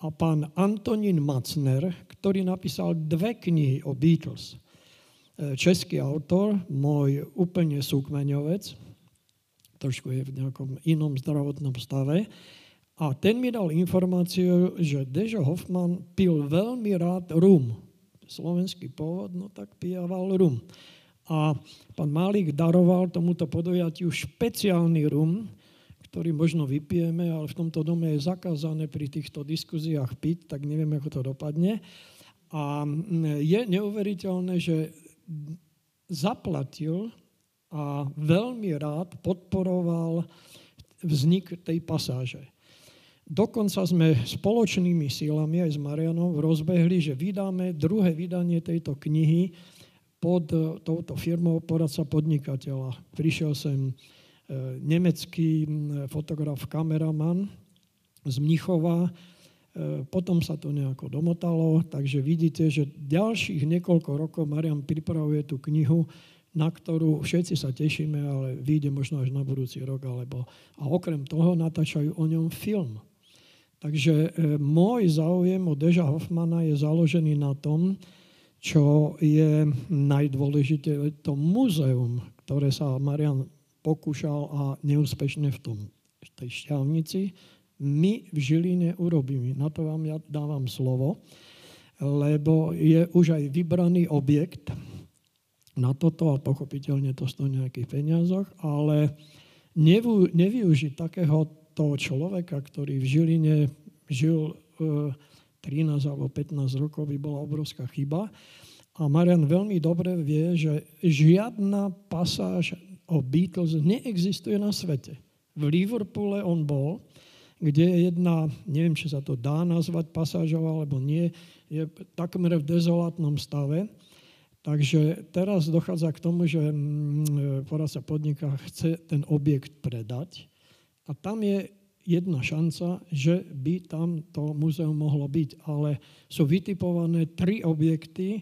a pán Antonín Macner, ktorý napísal dve knihy o Beatles. E, český autor, môj úplne súkmeňovec, trošku je v nejakom inom zdravotnom stave, a ten mi dal informáciu, že Dežo Hoffman pil veľmi rád rum. Slovenský pôvod, no tak pijaval rum. A pán Malik daroval tomuto podujatiu špeciálny rum, ktorý možno vypijeme, ale v tomto dome je zakázané pri týchto diskuziách piť, tak neviem, ako to dopadne. A je neuveriteľné, že zaplatil a veľmi rád podporoval vznik tej pasáže. Dokonca sme spoločnými sílami aj s Marianom rozbehli, že vydáme druhé vydanie tejto knihy pod touto firmou poradca podnikateľa. Prišiel sem E, nemecký fotograf, kameraman z Mnichova. E, potom sa to nejako domotalo, takže vidíte, že ďalších niekoľko rokov Marian pripravuje tú knihu, na ktorú všetci sa tešíme, ale vyjde možno až na budúci rok. Alebo, a okrem toho natáčajú o ňom film. Takže e, môj záujem o Deža Hoffmana je založený na tom, čo je najdôležité, to muzeum, ktoré sa Marian pokúšal a neúspešne v tom v tej šťavnici, my v Žiline urobíme. Na to vám ja dávam slovo, lebo je už aj vybraný objekt na toto a pochopiteľne to stojí nejakých peniazoch, ale nevy, nevyužiť takéhoto človeka, ktorý v Žiline žil e, 13 alebo 15 rokov, by bola obrovská chyba. A Marian veľmi dobre vie, že žiadna pasáž o Beatles neexistuje na svete. V Liverpoole on bol, kde je jedna, neviem, či sa to dá nazvať pasážov alebo nie, je takmer v dezolátnom stave. Takže teraz dochádza k tomu, že mm, poradca podniká chce ten objekt predať a tam je jedna šanca, že by tam to muzeum mohlo byť, ale sú vytipované tri objekty, e,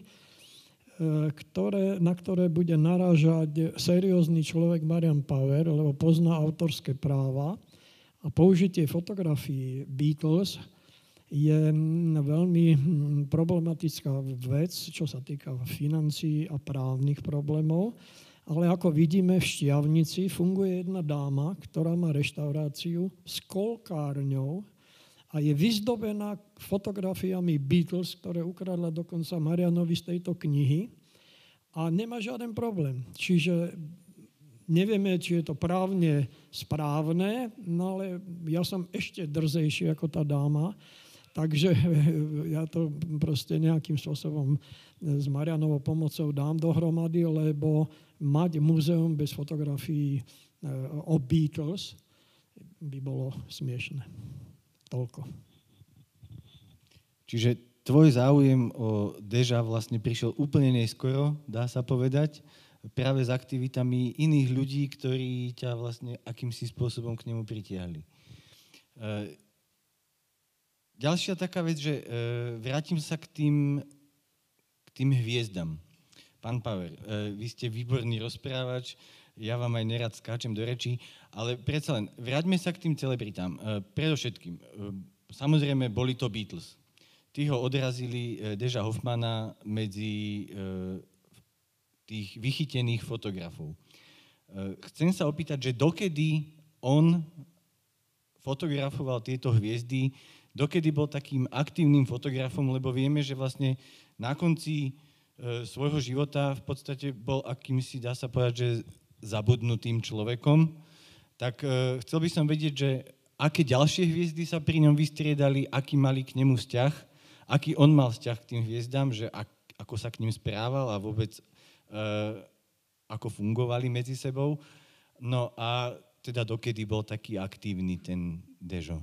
ktoré, na ktoré bude narážať seriózny človek Marian Power, lebo pozná autorské práva a použitie fotografií Beatles je veľmi hm, problematická vec, čo sa týka financií a právnych problémov. Ale ako vidíme v Štiavnici funguje jedna dáma, ktorá má reštauráciu s kolkárňou a je vyzdobená fotografiami Beatles, ktoré ukradla dokonca Marianovi z tejto knihy a nemá žiaden problém. Čiže nevieme, či je to právne správne, no ale ja som ešte drzejší ako tá dáma takže [LAUGHS] ja to proste nejakým spôsobom s Marianovou pomocou dám dohromady, lebo mať múzeum bez fotografií e, o Beatles by bolo smiešne. Toľko. Čiže tvoj záujem o Deža vlastne prišiel úplne neskoro, dá sa povedať, práve s aktivitami iných ľudí, ktorí ťa vlastne akýmsi spôsobom k nemu pritiahli. E, Ďalšia taká vec, že e, vrátim sa k tým, k tým hviezdam. Pán Power, e, vy ste výborný rozprávač, ja vám aj nerad skáčem do rečí, ale predsa len, vráťme sa k tým celebritám. E, predovšetkým, e, samozrejme, boli to Beatles. Tí ho odrazili Deža Hoffmana medzi tých vychytených fotografov. Chcem sa opýtať, že dokedy on fotografoval tieto hviezdy, dokedy bol takým aktívnym fotografom, lebo vieme, že vlastne na konci svojho života v podstate bol akýmsi, dá sa povedať, že zabudnutým človekom. Tak e, chcel by som vedieť, že aké ďalšie hviezdy sa pri ňom vystriedali, aký mali k nemu vzťah, aký on mal vzťah k tým hviezdám, že ak, ako sa k ním správal a vôbec e, ako fungovali medzi sebou. No a teda dokedy bol taký aktívny ten Dežo?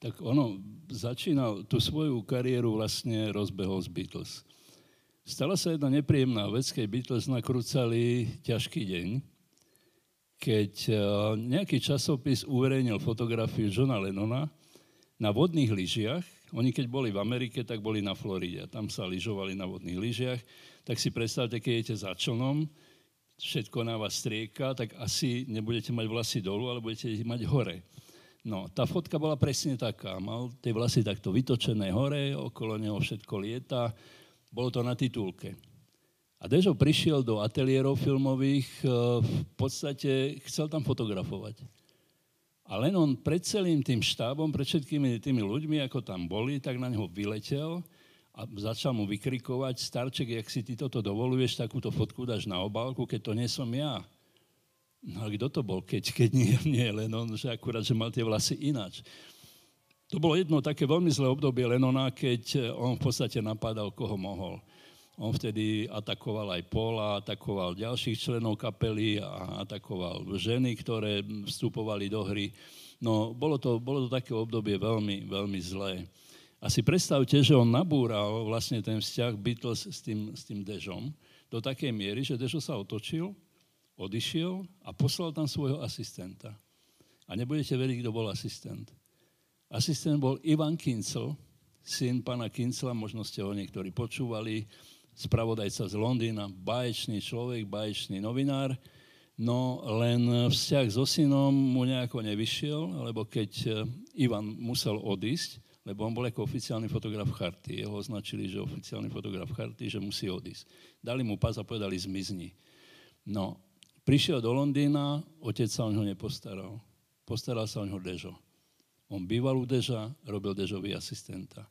tak ono začínal tú svoju kariéru vlastne rozbehol z Beatles. Stala sa jedna nepríjemná vec, keď Beatles nakrúcali ťažký deň, keď e, nejaký časopis uverejnil fotografiu Johna Lennona na vodných lyžiach. Oni keď boli v Amerike, tak boli na Floride. Tam sa lyžovali na vodných lyžiach. Tak si predstavte, keď idete za člnom, všetko na vás strieka, tak asi nebudete mať vlasy dolu, ale budete mať hore. No, tá fotka bola presne taká. Mal tie vlasy takto vytočené hore, okolo neho všetko lieta. Bolo to na titulke. A Dežo prišiel do ateliérov filmových, e, v podstate chcel tam fotografovať. A len on pred celým tým štábom, pred všetkými tými ľuďmi, ako tam boli, tak na neho vyletel a začal mu vykrikovať, starček, jak si ty toto dovoluješ, takúto fotku dáš na obálku, keď to nie som ja. No a kto to bol, keď, keď nie, [LAUGHS] nie len on, že akurát, že mal tie vlasy ináč. To bolo jedno také veľmi zlé obdobie Lenona, keď on v podstate napádal, koho mohol. On vtedy atakoval aj Paula, atakoval ďalších členov kapely a atakoval ženy, ktoré vstupovali do hry. No, bolo to, bolo to také obdobie veľmi, veľmi zlé. A si predstavte, že on nabúral vlastne ten vzťah Beatles s tým, s tým Dežom do takej miery, že Dežo sa otočil odišiel a poslal tam svojho asistenta. A nebudete veriť, kto bol asistent. Asistent bol Ivan Kincel, syn pána Kincela, možno ste ho niektorí počúvali, spravodajca z Londýna, báječný človek, báječný novinár, no len vzťah so synom mu nejako nevyšiel, lebo keď eh, Ivan musel odísť, lebo on bol ako oficiálny fotograf charty, jeho označili, že oficiálny fotograf charty, že musí odísť. Dali mu pás a povedali zmizni. No Prišiel do Londýna, otec sa o neho nepostaral. Postaral sa o neho Dežo. On býval u Deža, robil Dežový asistenta.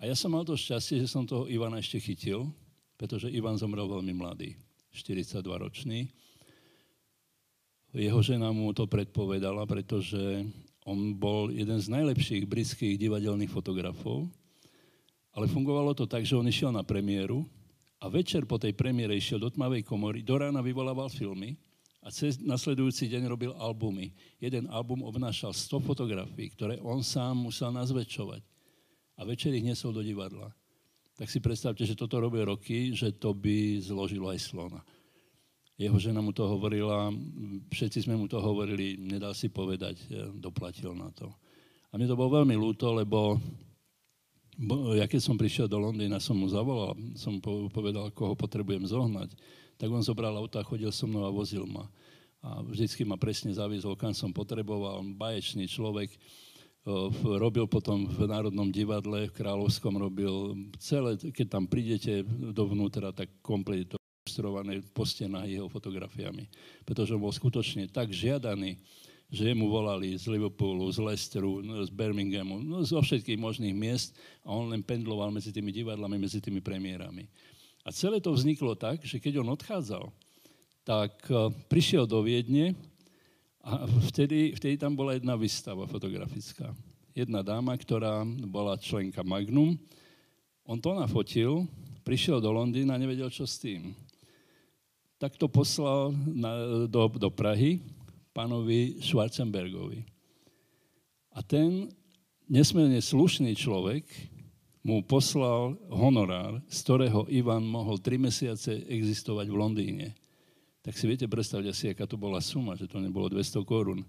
A ja som mal to šťastie, že som toho Ivana ešte chytil, pretože Ivan zomrel veľmi mladý, 42-ročný. Jeho žena mu to predpovedala, pretože on bol jeden z najlepších britských divadelných fotografov, ale fungovalo to tak, že on išiel na premiéru, a večer po tej premiére išiel do tmavej komory, do rána vyvolával filmy a cez nasledujúci deň robil albumy. Jeden album obnášal 100 fotografií, ktoré on sám musel nazväčšovať. A večer ich nesol do divadla. tak si predstavte, že toto robí roky, že to by zložilo aj slona. Jeho žena mu to hovorila, všetci sme mu to hovorili, nedal si povedať, doplatil na to. A mne to bolo veľmi ľúto, lebo ja keď som prišiel do Londýna, som mu zavolal, som povedal, koho potrebujem zohnať, tak on zobral auto a chodil so mnou a vozil ma. A vždycky ma presne zaviezol, kam som potreboval. Baječný človek robil potom v Národnom divadle, v Kráľovskom robil celé, keď tam prídete dovnútra, tak komplet to po stenách jeho fotografiami. Pretože bol skutočne tak žiadaný, že mu volali z Liverpoolu, z Leicesteru, no, z Birminghamu, no, zo všetkých možných miest a on len pendloval medzi tými divadlami, medzi tými premiérami. A celé to vzniklo tak, že keď on odchádzal, tak e, prišiel do Viedne a vtedy, vtedy tam bola jedna výstava fotografická. Jedna dáma, ktorá bola členka Magnum, on to nafotil, prišiel do Londýna a nevedel, čo s tým. Tak to poslal na, do, do Prahy pánovi Schwarzenbergovi. A ten nesmierne slušný človek mu poslal honorár, z ktorého Ivan mohol tri mesiace existovať v Londýne tak si viete predstaviť asi, aká to bola suma, že to nebolo 200 korún.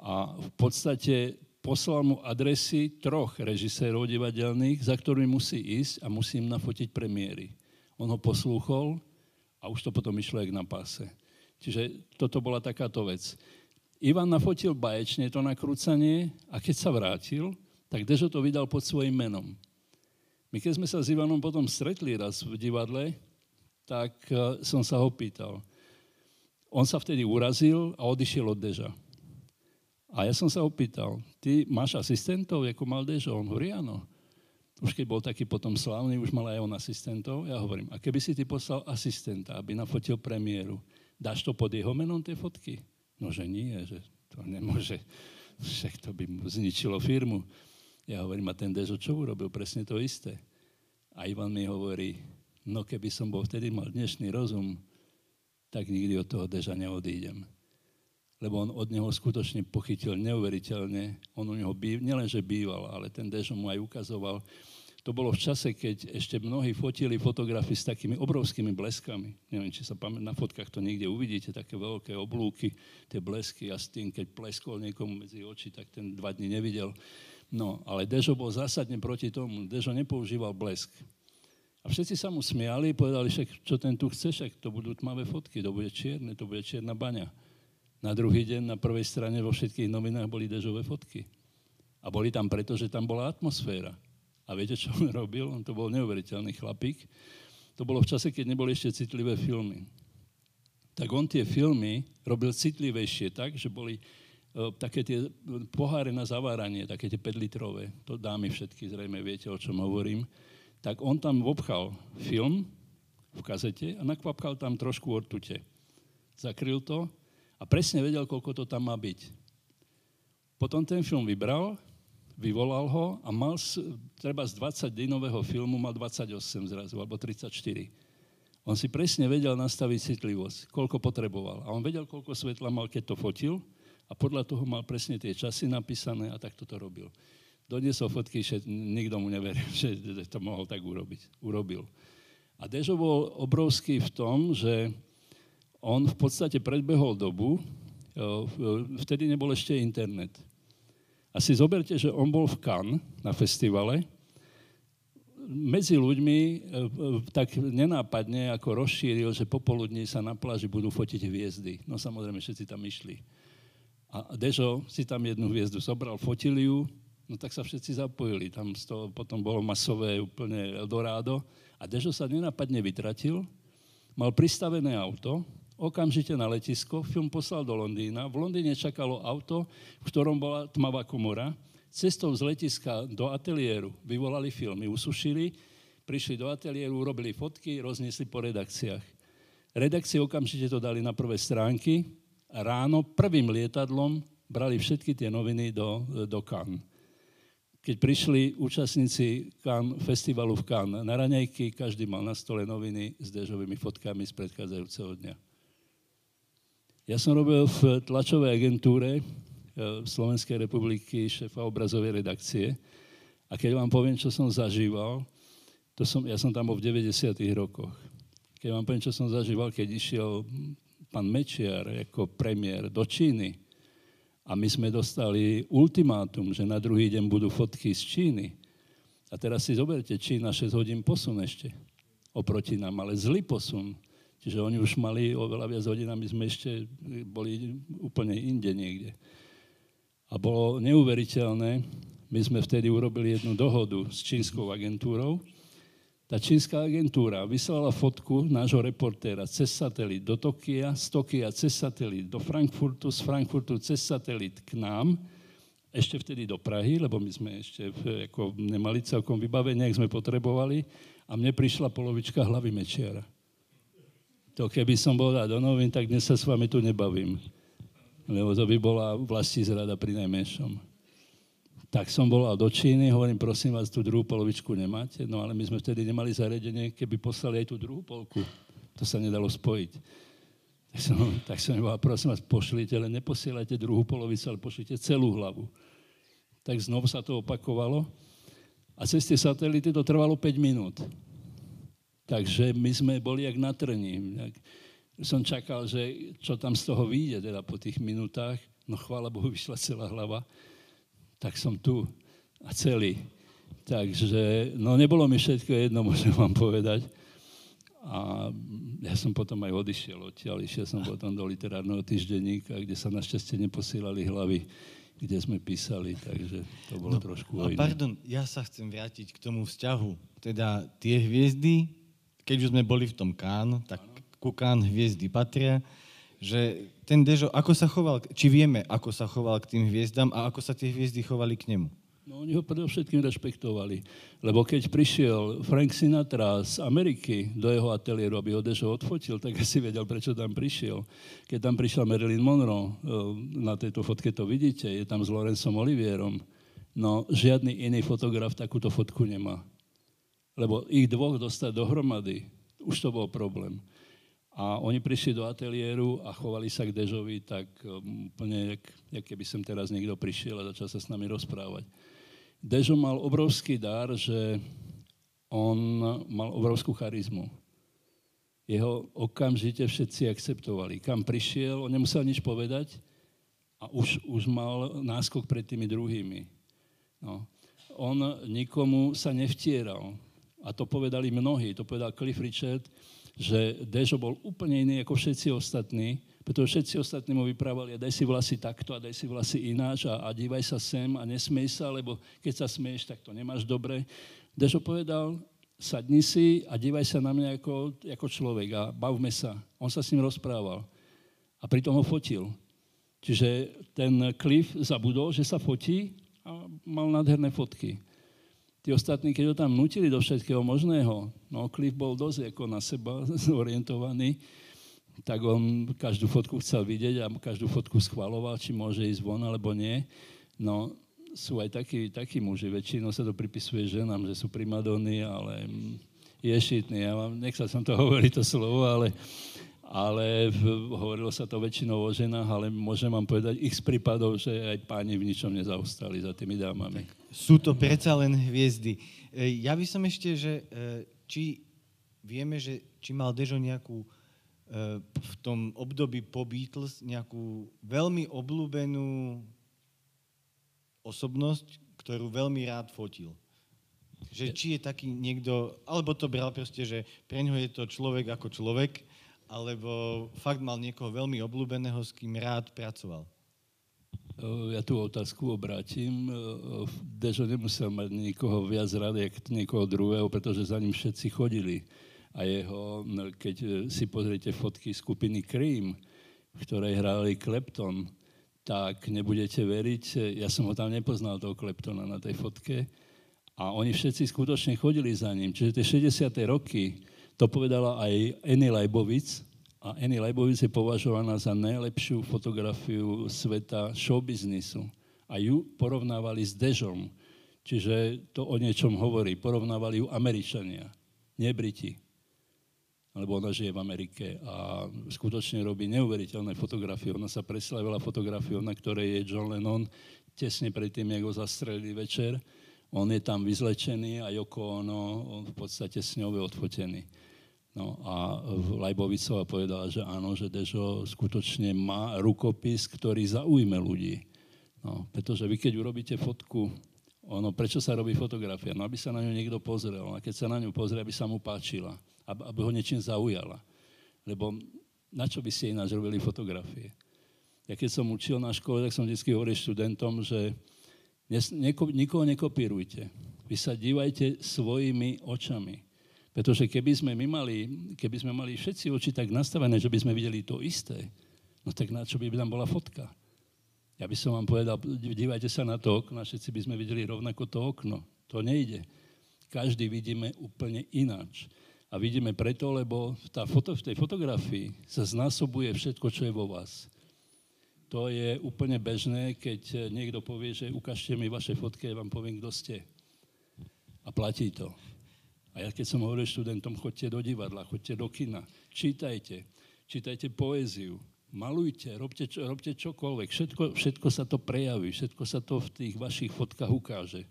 A v podstate poslal mu adresy troch režisérov divadelných, za ktorými musí ísť a musí im nafotiť premiéry. On ho poslúchol a už to potom išlo jak na páse. Čiže toto bola takáto vec. Ivan nafotil baječne to nakrúcanie a keď sa vrátil, tak Dežo to vydal pod svojim menom. My keď sme sa s Ivanom potom stretli raz v divadle, tak eh, som sa ho pýtal, on sa vtedy urazil a odišiel od Deža. A ja som sa opýtal, ty máš asistentov, ako mal Dežo? On hovorí, áno. Už keď bol taký potom slávny, už mal aj on asistentov. Ja hovorím, a keby si ty poslal asistenta, aby nafotil premiéru, dáš to pod jeho menom tie fotky? No, že nie, že to nemôže. Však to by mu zničilo firmu. Ja hovorím, a ten Dežo čo urobil? Presne to isté. A Ivan mi hovorí, no keby som bol vtedy mal dnešný rozum, tak nikdy od toho deža neodídem. Lebo on od neho skutočne pochytil neuveriteľne. On u neho býv, nielenže býval, ale ten dežo mu aj ukazoval. To bolo v čase, keď ešte mnohí fotili fotografy s takými obrovskými bleskami. Neviem, či sa pamätá, na fotkách to niekde uvidíte, také veľké oblúky, tie blesky a s tým, keď pleskol niekomu medzi oči, tak ten dva dny nevidel. No, ale Dežo bol zásadne proti tomu. Dežo nepoužíval blesk. A všetci sa mu smiali, povedali, že čo ten tu chce, však to budú tmavé fotky, to bude čierne, to bude čierna baňa. Na druhý deň na prvej strane vo všetkých novinách boli dežové fotky. A boli tam preto, že tam bola atmosféra. A viete, čo on robil? On to bol neuveriteľný chlapík. To bolo v čase, keď neboli ešte citlivé filmy. Tak on tie filmy robil citlivejšie tak, že boli uh, také tie poháre na zaváranie, také tie 5 litrové. To dámy všetky zrejme viete, o čom hovorím tak on tam obchal film v kazete a nakvapkal tam trošku ortute. Zakryl to a presne vedel, koľko to tam má byť. Potom ten film vybral, vyvolal ho a mal, treba z 20 dinového filmu mal 28 zrazu, alebo 34. On si presne vedel nastaviť citlivosť, koľko potreboval. A on vedel, koľko svetla mal, keď to fotil a podľa toho mal presne tie časy napísané a takto to robil doniesol fotky, že nikto mu neveril, [LAUGHS] že to mohol tak urobiť. Urobil. A Dežo bol obrovský v tom, že on v podstate predbehol dobu, vtedy nebol ešte internet. A si zoberte, že on bol v Cannes na festivale, medzi ľuďmi e, tak nenápadne ako rozšíril, že popoludní sa na pláži budú fotiť hviezdy. No samozrejme, všetci tam išli. A Dežo si tam jednu hviezdu zobral, fotil ju, no tak sa všetci zapojili. Tam z toho potom bolo masové úplne Eldorado. A Dežo sa nenapadne vytratil, mal pristavené auto, okamžite na letisko, film poslal do Londýna. V Londýne čakalo auto, v ktorom bola tmavá komora. Cestou z letiska do ateliéru vyvolali filmy, usušili, prišli do ateliéru, urobili fotky, rozniesli po redakciách. Redakcie okamžite to dali na prvé stránky ráno prvým lietadlom brali všetky tie noviny do, do Cannes keď prišli účastníci Cannes, festivalu v Cannes na raňajky, každý mal na stole noviny s dežovými fotkami z predchádzajúceho dňa. Ja som robil v tlačovej agentúre v e, Slovenskej republiky šéfa obrazovej redakcie a keď vám poviem, čo som zažíval, To som, ja som tam bol v 90. rokoch. Keď vám poviem, čo som zažíval, keď išiel pán Mečiar ako premiér do Číny a my sme dostali ultimátum, že na druhý deň budú fotky z Číny. A teraz si zoberte, Čína 6 hodín posun ešte oproti nám, ale zlý posun. Čiže oni už mali oveľa viac hodín a my sme ešte boli úplne inde niekde. A bolo neuveriteľné, my sme vtedy urobili jednu dohodu s čínskou agentúrou. Tá čínska agentúra vyslala fotku nášho reportéra cez satelit do Tokia, z Tokia cez satelit do Frankfurtu, z Frankfurtu cez satelit k nám, ešte vtedy do Prahy, lebo my sme ešte ako nemali celkom vybavenie, ak sme potrebovali, a mne prišla polovička hlavy Mečiara. To keby som bol dať do novín, tak dnes sa s vami tu nebavím. Lebo to by bola vlastní zrada pri najmenšom. Tak som volal do Číny, hovorím, prosím vás, tú druhú polovičku nemáte? No ale my sme vtedy nemali zariadenie, keby poslali aj tú druhú polku. To sa nedalo spojiť. Tak som, tak som povedal, prosím vás, pošlite, ale neposielajte druhú polovicu, ale pošlite celú hlavu. Tak znovu sa to opakovalo. A cez tie satelity to trvalo 5 minút. Takže my sme boli jak na trni. Som čakal, že čo tam z toho vyjde teda po tých minútach. No chvála Bohu, [LAUGHS] vyšla celá hlava tak som tu a celý. Takže, no nebolo mi všetko jedno, [LAUGHS] môžem vám povedať. A ja som potom aj odišiel odtiaľ, išiel som potom do literárneho týždenníka, kde sa našťastie neposielali hlavy, kde sme písali, takže to bolo no, trošku iné. Pardon, ja sa chcem vrátiť k tomu vzťahu. Teda tie hviezdy, keď už sme boli v tom Kán, tak ku Kán hviezdy patria že ten Dežo, ako sa choval, či vieme, ako sa choval k tým hviezdam a ako sa tie hviezdy chovali k nemu? No oni ho predovšetkým rešpektovali. Lebo keď prišiel Frank Sinatra z Ameriky do jeho ateliéru, aby ho Dežo odfotil, tak asi vedel, prečo tam prišiel. Keď tam prišla Marilyn Monroe, eh, na tejto fotke to vidíte, je tam s Lorencom Olivierom, no žiadny iný fotograf takúto fotku nemá. Lebo ich dvoch dostať dohromady, už to bol problém. A oni prišli do ateliéru a chovali sa k Dežovi tak um, úplne, jak, jak keby sem teraz niekto prišiel a začal sa s nami rozprávať. Dežo mal obrovský dar, že on mal obrovskú charizmu. Jeho okamžite všetci akceptovali. Kam prišiel, on nemusel nič povedať a už, už mal náskok pred tými druhými. No. On nikomu sa nevtieral. A to povedali mnohí. To povedal Cliff Richard, že Dežo bol úplne iný ako všetci ostatní, pretože všetci ostatní mu vyprávali, a daj si vlasy takto a daj si vlasy ináč a, a dívaj sa sem a nesmej sa, lebo keď sa smieš, tak to nemáš dobre. Dežo povedal, sadni si a dívaj sa na mňa ako, ako človek a bavme sa. On sa s ním rozprával a pritom ho fotil. Čiže ten Cliff zabudol, že sa fotí a mal nádherné fotky. Tí ostatní, keď ho tam nutili do všetkého možného, no Cliff bol dosť ako na seba [LAUGHS] zorientovaný, tak on každú fotku chcel vidieť a každú fotku schvaloval, či môže ísť von alebo nie. No sú aj takí, takí muži, väčšinou sa to pripisuje ženám, že sú primadony, ale je šitný. Ja vám, nechcel som to [LAUGHS] hovoriť to slovo, ale ale hovorilo sa to väčšinou o ženách, ale môžem vám povedať ich z prípadov, že aj páni v ničom nezaostali za tými dámami. Sú to predsa len hviezdy. E, ja by som ešte, že e, či vieme, že či mal Dežo nejakú e, v tom období po Beatles nejakú veľmi obľúbenú osobnosť, ktorú veľmi rád fotil. Že či je taký niekto, alebo to bral proste, že pre ňo je to človek ako človek alebo fakt mal niekoho veľmi obľúbeného, s kým rád pracoval? Ja tú otázku obrátim. Dežo nemusel mať nikoho viac rád, jak niekoho druhého, pretože za ním všetci chodili. A jeho, keď si pozriete fotky skupiny Cream, v ktorej hrali Klepton, tak nebudete veriť, ja som ho tam nepoznal, toho Kleptona na tej fotke, a oni všetci skutočne chodili za ním. Čiže tie 60. roky to povedala aj Annie Leibovic. A Annie Leibovic je považovaná za najlepšiu fotografiu sveta showbiznisu. A ju porovnávali s Dežom. Čiže to o niečom hovorí. Porovnávali ju Američania, nie Briti. Lebo ona žije v Amerike a skutočne robí neuveriteľné fotografie. Ona sa preslavila fotografiou, na ktorej je John Lennon tesne predtým, ako ho zastrelili večer On je tam vyzlečený a Joko ono v podstate s ňou je odfotený. No a Lajbovicová povedala, že áno, že Dežo skutočne má rukopis, ktorý zaujme ľudí. No, pretože vy keď urobíte fotku, ono, prečo sa robí fotografia? No, aby sa na ňu niekto pozrel. A keď sa na ňu pozrie, aby sa mu páčila. Aby ho niečím zaujala. Lebo na čo by ste ináč robili fotografie? Ja keď som učil na škole, tak som vždy hovoril študentom, že nikoho nekopírujte. Vy sa dívajte svojimi očami. Pretože keby sme, my mali, keby sme mali všetci oči tak nastavené, že by sme videli to isté, no tak na čo by tam bola fotka? Ja by som vám povedal, dívajte sa na to okno, všetci by sme videli rovnako to okno. To nejde. Každý vidíme úplne ináč. A vidíme preto, lebo tá foto, v tej fotografii sa znásobuje všetko, čo je vo vás. To je úplne bežné, keď niekto povie, že ukážte mi vaše fotky, ja vám poviem, kto ste. A platí to. A ja keď som hovoril študentom, chodte do divadla, chodte do kina, čítajte, čítajte poéziu, malujte, robte, robte čokoľvek, všetko, všetko sa to prejaví, všetko sa to v tých vašich fotkách ukáže.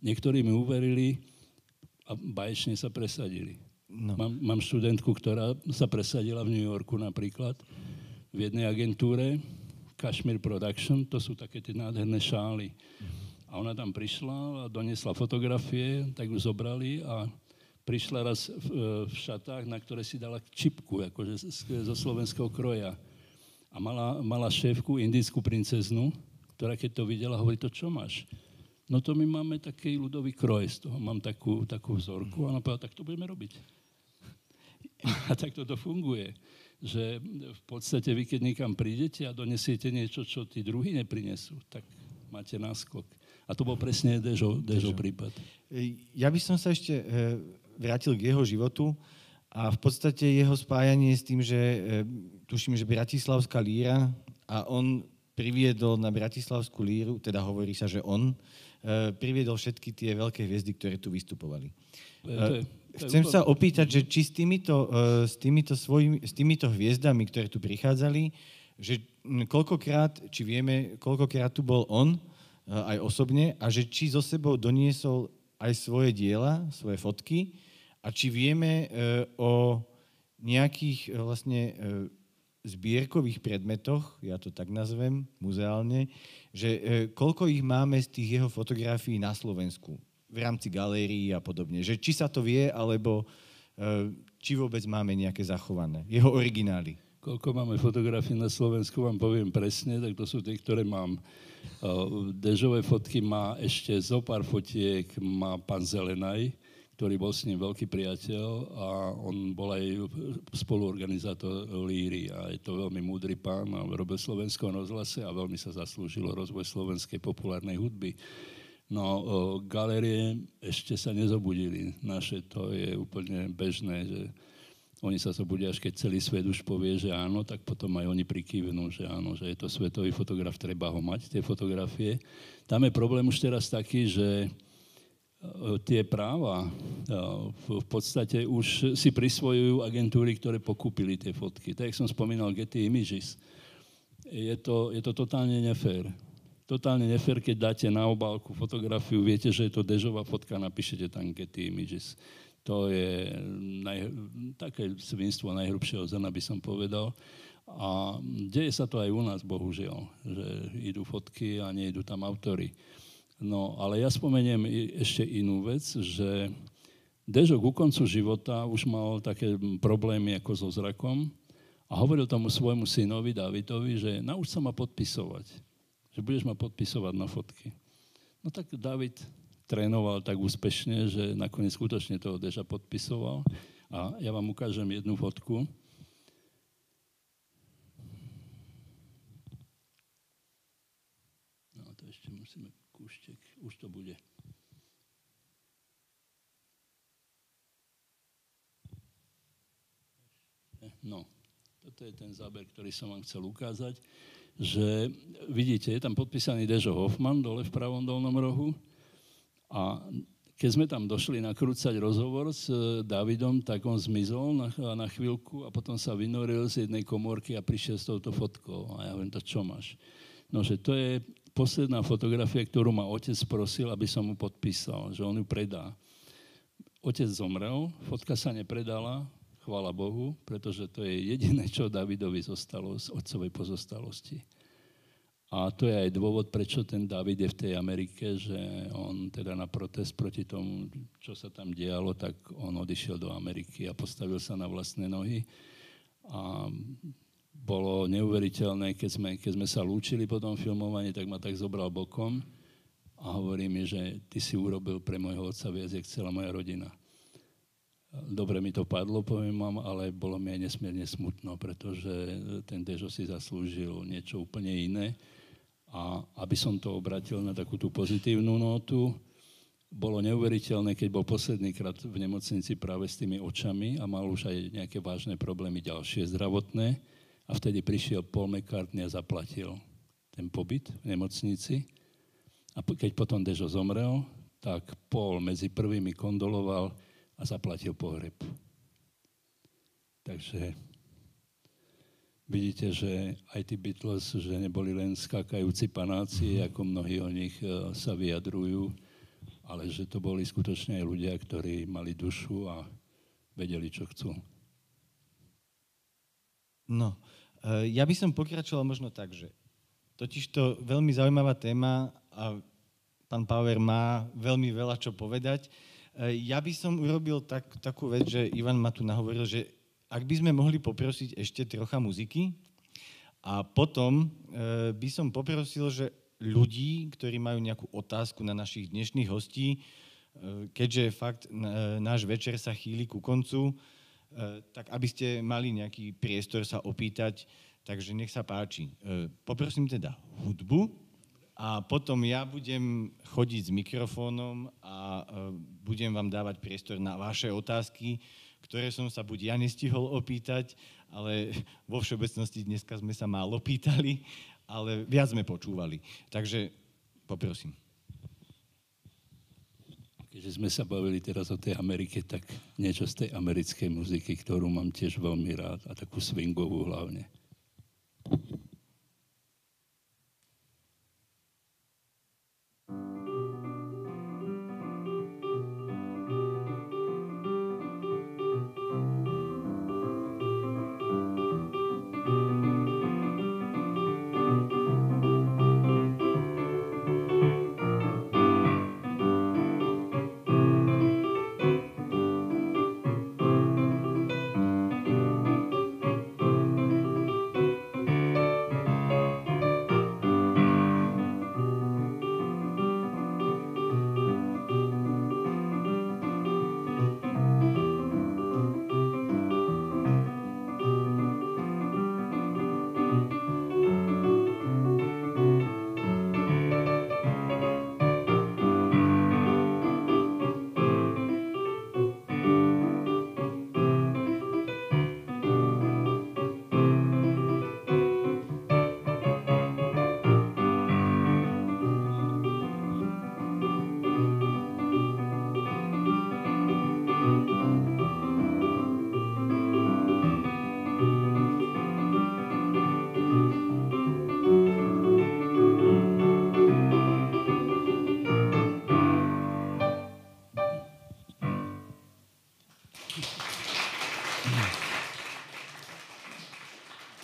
Niektorí mi uverili a baječne sa presadili. No. Mám, mám študentku, ktorá sa presadila v New Yorku napríklad, v jednej agentúre, Kashmir Production, to sú také tie nádherné šály. A ona tam prišla a donesla fotografie, tak ju zobrali a prišla raz v, v šatách, na ktoré si dala čipku, akože zo slovenského kroja. A mala, mala šéfku, indickú princeznu, ktorá keď to videla, hovorí, to čo máš? No to my máme taký ľudový kroj z toho, mám takú, takú vzorku. A ona povedala, tak to budeme robiť. [LAUGHS] A tak toto funguje. Že v podstate vy, keď niekam prídete a donesiete niečo, čo tí druhí neprinesú, tak máte náskok. A to bol presne Dežo, Dežo prípad. Ja by som sa ešte e, vrátil k jeho životu a v podstate jeho spájanie s tým, že e, tuším, že Bratislavská líra a on priviedol na Bratislavskú líru, teda hovorí sa, že on, e, priviedol všetky tie veľké hviezdy, ktoré tu vystupovali. Chcem sa opýtať, že či s týmito, s, týmito svojimi, s týmito hviezdami, ktoré tu prichádzali, že koľkokrát, či vieme, koľkokrát tu bol on, aj osobne a že či zo sebou doniesol aj svoje diela, svoje fotky a či vieme e, o nejakých e, vlastne zbierkových predmetoch, ja to tak nazvem, muzeálne, že koľko ich máme z tých jeho fotografií na Slovensku v rámci galérií a podobne. Že či sa to vie, alebo či vôbec máme nejaké zachované. Jeho originály. Koľko máme fotografií na Slovensku, vám poviem presne, tak to sú tie, ktoré mám. Dežové fotky má ešte zo pár fotiek, má pán Zelenaj, ktorý bol s ním veľký priateľ a on bol aj spoluorganizátor Líry a je to veľmi múdry pán a robil slovenskom rozhlase a veľmi sa zaslúžilo rozvoj slovenskej populárnej hudby. No, galérie ešte sa nezobudili. Naše to je úplne bežné, že oni sa zobudia, až keď celý svet už povie, že áno, tak potom aj oni prikývnú, že áno, že je to svetový fotograf, treba ho mať, tie fotografie. Tam je problém už teraz taký, že e, tie práva e, v podstate už si prisvojujú agentúry, ktoré pokúpili tie fotky. Tak, som spomínal, Getty Images. Je to, je to totálne nefér. Totálne nefér, keď dáte na obálku fotografiu, viete, že je to dežová fotka, napíšete tam Getty Images. To je naj, také svinstvo najhrubšieho zrna, by som povedal. A deje sa to aj u nás, bohužiaľ, že idú fotky a nie idú tam autory. No, ale ja spomeniem ešte inú vec, že Dežo ku koncu života už mal také problémy ako so zrakom a hovoril tomu svojmu synovi Davidovi, že nauč sa ma podpisovať, že budeš ma podpisovať na fotky. No tak David trénoval tak úspešne, že nakoniec skutočne toho Deža podpisoval. A ja vám ukážem jednu fotku. No to ešte musíme kúštek, už to bude. No, toto je ten záber, ktorý som vám chcel ukázať, že vidíte, je tam podpísaný Dežo Hoffman dole v pravom dolnom rohu, a keď sme tam došli nakrúcať rozhovor s e, Davidom, tak on zmizol na, na chvíľku a potom sa vynoril z jednej komórky a prišiel s touto fotkou. A ja viem, to čo máš? No, že to je, posledná fotografia, ktorú ma otec prosil, aby som mu podpísal, že on ju predá. Otec zomrel, fotka sa nepredala, chvála Bohu, pretože to je jediné, čo Davidovi zostalo z otcovej pozostalosti. A to je aj dôvod, prečo ten David je v tej Amerike, že on teda na protest proti tomu, čo sa tam dialo, tak on odišiel do Ameriky a postavil sa na vlastné nohy. A bolo neuveriteľné, keď sme, keď sme sa lúčili po tom filmovaní, tak ma tak zobral bokom a hovorí mi, že ty si urobil pre môjho otca viac, jak celá moja rodina. Dobre mi to padlo, poviem vám, ale bolo mi aj nesmierne smutno, pretože ten Dežo si zaslúžil niečo úplne iné. A aby som to obratil na takú tú pozitívnu notu, bolo neuveriteľné, keď bol posledný krát v nemocnici práve s tými očami a mal už aj nejaké vážne problémy ďalšie zdravotné. A vtedy prišiel Paul McCartney a zaplatil ten pobyt v nemocnici. A keď potom Dežo zomrel, tak Paul medzi prvými kondoloval a zaplatil pohreb. Takže vidíte, že aj tí Beatles, že neboli len skákajúci panáci, mm-hmm. ako mnohí o nich e, sa vyjadrujú, ale že to boli skutočne aj ľudia, ktorí mali dušu a vedeli, čo chcú. No, e, ja by som pokračoval možno tak, že totiž to veľmi zaujímavá téma a pán Power má veľmi veľa čo povedať. E, ja by som urobil tak, takú vec, že Ivan ma tu nahovoril, že ak by sme mohli poprosiť ešte trocha muziky a potom e, by som poprosil, že ľudí, ktorí majú nejakú otázku na našich dnešných hostí, e, keďže fakt e, náš večer sa chýli ku koncu, e, tak aby ste mali nejaký priestor sa opýtať, takže nech sa páči. E, poprosím teda hudbu a potom ja budem chodiť s mikrofónom a e, budem vám dávať priestor na vaše otázky, ktoré som sa buď ja nestihol opýtať, ale vo všeobecnosti dneska sme sa málo pýtali, ale viac sme počúvali. Takže poprosím. Keďže sme sa bavili teraz o tej Amerike, tak niečo z tej americkej muziky, ktorú mám tiež veľmi rád a takú swingovú hlavne.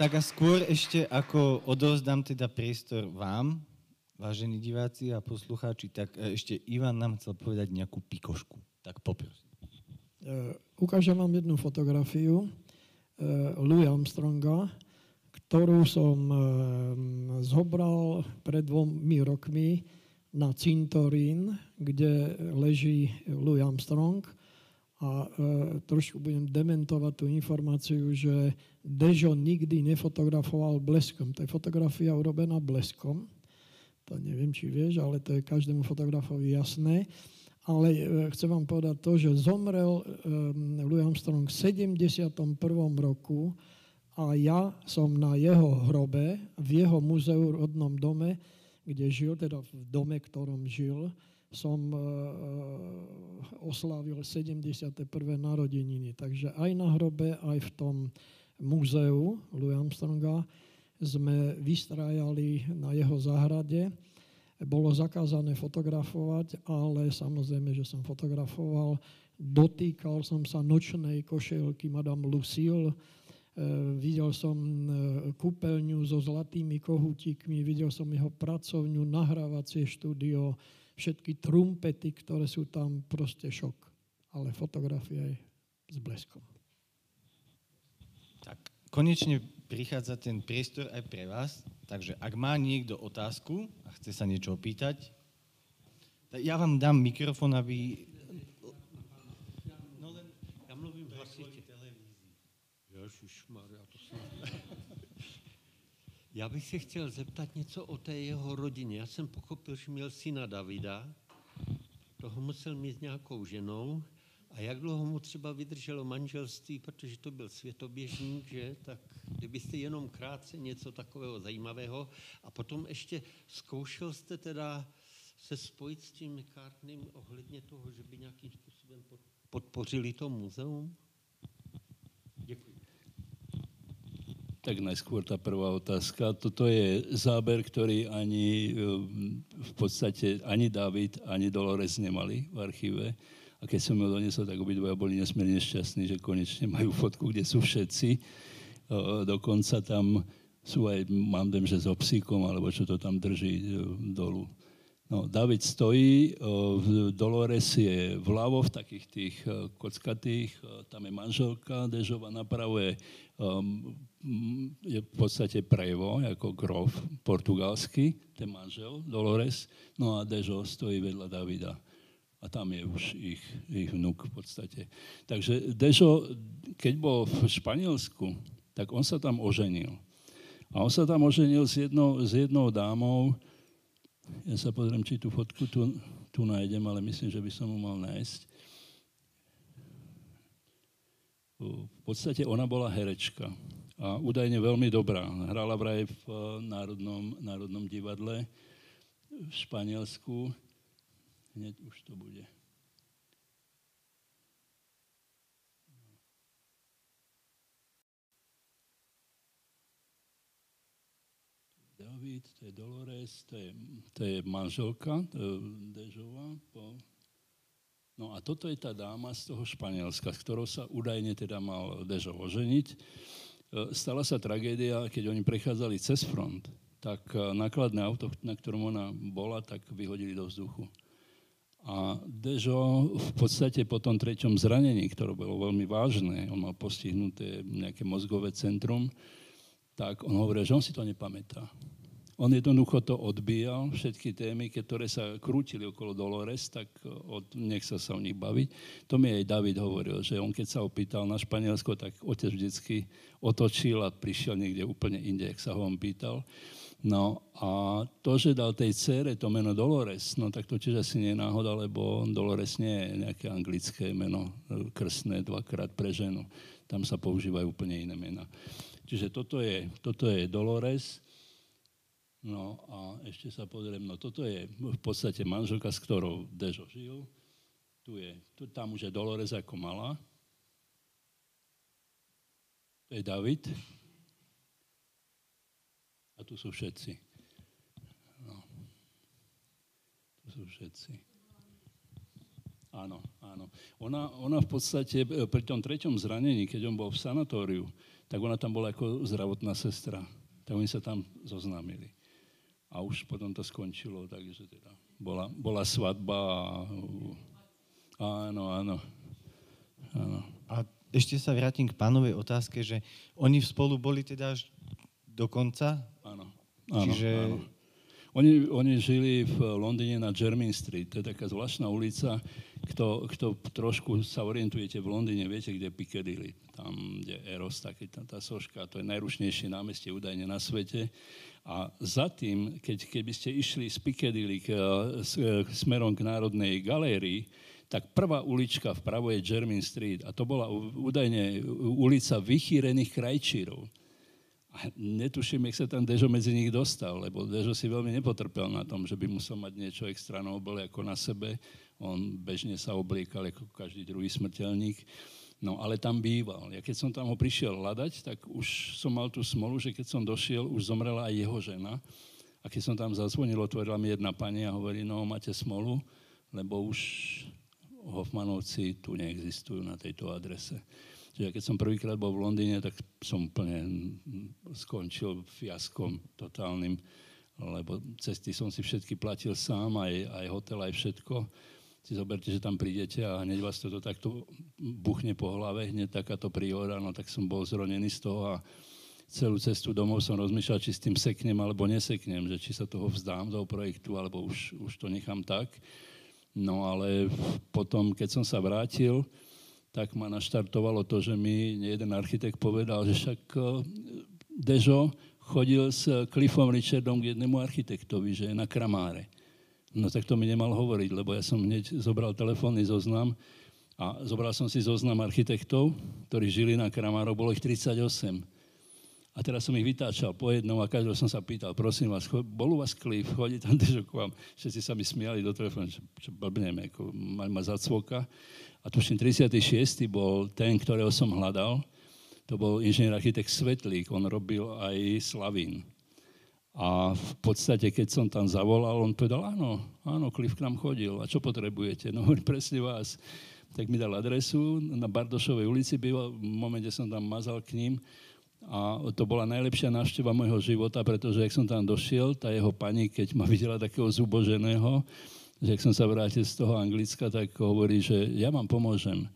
Tak a skôr ešte, ako odovzdám teda priestor vám, vážení diváci a poslucháči, tak e, ešte Ivan nám chcel povedať nejakú pikošku. Tak poprosím. Uh, ukážem vám jednu fotografiu uh, Louis Armstronga, ktorú som zobral pred dvomi rokmi na cintorín, kde leží Louis Armstrong a e, trošku budem dementovať tú informáciu, že Dežo nikdy nefotografoval bleskom. To je fotografia urobená bleskom. To neviem, či vieš, ale to je každému fotografovi jasné. Ale e, chcem vám povedať to, že zomrel Louis Armstrong v 71. roku a ja som na jeho hrobe, v jeho muzeu rodnom dome, kde žil, teda v dome, ktorom žil, som e, e, oslávil 71. narodeniny. Takže aj na hrobe, aj v tom múzeu Louis Armstronga sme vystrájali na jeho záhrade bolo zakázané fotografovať, ale samozrejme, že som fotografoval. Dotýkal som sa nočnej košelky Madame Lucille, videl som kúpeľňu so zlatými kohútikmi, videl som jeho pracovňu, nahrávacie štúdio, všetky trumpety, ktoré sú tam, proste šok. Ale fotografia je s bleskom. Tak, konečne prichádza ten priestor aj pre vás, takže ak má niekto otázku a chce sa niečo opýtať, ja vám dám mikrofón, aby... No len, ja mluvím hlasitě. Ježišmarja, to jsem... Já bych se chtěl zeptat něco o té jeho rodině. Já jsem pochopil, že měl syna Davida, toho musel mít s nějakou ženou a jak dlouho mu třeba vydrželo manželství, protože to byl světoběžník, že? Tak kdybyste jenom krátce něco takového zajímavého. A potom ještě zkoušel jste teda se spojit s tím McCartneym ohledně toho, že by nějakým způsobem podpořili to muzeum? Tak najskôr tá prvá otázka. Toto je záber, ktorý ani v podstate ani David, ani Dolores nemali v archíve. A keď som ju donesol, tak obidvoja boli nesmierne šťastní, že konečne majú fotku, kde sú všetci. Dokonca tam sú aj, mám dem, že so psíkom, alebo čo to tam drží dolu. No, David stojí, Dolores je vľavo v takých tých kockatých, tam je manželka, Dežova napravo je, je v podstate prevo, ako grof portugalský, ten manžel Dolores, no a Dežo stojí vedľa Davida a tam je už ich, ich vnuk v podstate. Takže Dežo, keď bol v Španielsku, tak on sa tam oženil. A on sa tam oženil s jednou, s jednou dámou, ja sa pozriem, či tú fotku tu, tu nájdem, ale myslím, že by som mu mal nájsť. V podstate ona bola herečka a údajne veľmi dobrá. Hrala vraj v Národnom, Národnom divadle v Španielsku Hneď už to bude. David, to je Dolores, to je, to je manželka Dežová. Po... No a toto je tá dáma z toho Španielska, s ktorou sa údajne teda mal Dežo oženiť. E, stala sa tragédia, keď oni prechádzali cez front, tak e, nákladné auto, na ktorom ona bola, tak vyhodili do vzduchu. A Dežo v podstate po tom treťom zranení, ktoré bolo veľmi vážne, on mal postihnuté nejaké mozgové centrum, tak on hovoril, že on si to nepamätá. On jednoducho to odbíjal, všetky témy, ktoré sa krútili okolo Dolores, tak od, nech sa o nich baviť. To mi aj David hovoril, že on keď sa opýtal na Španielsko, tak otec vždycky otočil a prišiel niekde úplne inde, ak sa ho on pýtal. No a to, že dal tej cére to meno Dolores, no tak to tiež asi nie je náhoda, lebo Dolores nie je nejaké anglické meno krstné dvakrát pre ženu. Tam sa používajú úplne iné mena. Čiže toto je, toto je Dolores. No a ešte sa pozriem, no toto je v podstate manželka, s ktorou Dežo žil. Tu je, tu, tam už je Dolores ako malá. To je David. A tu sú všetci. No. Tu sú všetci. Áno, áno. Ona, ona v podstate pri tom treťom zranení, keď on bol v sanatóriu, tak ona tam bola ako zdravotná sestra. Tak oni sa tam zoznámili. A už potom to skončilo, takže teda bola, bola svadba a... Áno, áno. áno. A ešte sa vrátim k pánovej otázke, že oni spolu boli teda až do konca Áno. áno Čiže... Áno. Oni, oni žili v Londýne na Jermyn Street, to je taká zvláštna ulica, kto, kto trošku sa orientujete v Londýne, viete, kde Piccadilly, tam, kde Eros, taký, tá, tá soška, to je najrušnejšie námestie údajne na svete. A za tým, keď, keby ste išli z Piccadilly k, s, k, smerom k Národnej galérii, tak prvá ulička vpravo je Jermyn Street a to bola údajne ulica vychýrených krajčírov. Netuším, jak sa tam Dežo medzi nich dostal, lebo Dežo si veľmi nepotrpel na tom, že by musel mať niečo extra noble ako na sebe. On bežne sa obliekal ako každý druhý smrteľník. No ale tam býval. Ja keď som tam ho prišiel hľadať, tak už som mal tú smolu, že keď som došiel, už zomrela aj jeho žena. A keď som tam zazvonil, otvorila mi jedna pani a hovorí, no máte smolu, lebo už Hoffmanovci tu neexistujú na tejto adrese. Čiže keď som prvýkrát bol v Londýne, tak som úplne skončil fiaskom totálnym, lebo cesty som si všetky platil sám, aj, aj hotel, aj všetko. Si zoberte, že tam prídete a hneď vás to takto buchne po hlave, hneď takáto priora, no tak som bol zronený z toho a celú cestu domov som rozmýšľal, či s tým seknem alebo neseknem, že či sa toho vzdám, toho projektu, alebo už, už to nechám tak. No ale potom, keď som sa vrátil, tak ma naštartovalo to, že mi jeden architekt povedal, že však eh, Dežo chodil s Cliffom Richardom k jednému architektovi, že je na Kramáre. No tak to mi nemal hovoriť, lebo ja som hneď zobral telefónny zoznam a zobral som si zoznam architektov, ktorí žili na Kramárov, bolo ich 38 a teraz som ich vytáčal po jednom a každého som sa pýtal, prosím vás, bol u vás klif, chodí tam dežo k vám. Všetci sa mi smiali do telefónu, čo, čo blbnem, ako ma, ma zacvoka. A tuším, 36. bol ten, ktorého som hľadal. To bol inžinier architekt Svetlík, on robil aj Slavín. A v podstate, keď som tam zavolal, on povedal, áno, áno, Klif k nám chodil. A čo potrebujete? No [LAUGHS] hovorím, presne vás. Tak mi dal adresu na Bardošovej ulici, býval, v momente som tam mazal k ním a to bola najlepšia návšteva môjho života, pretože ak som tam došiel, tá jeho pani, keď ma videla takého zuboženého, že ak som sa vrátil z toho Anglicka, tak hovorí, že ja vám pomôžem.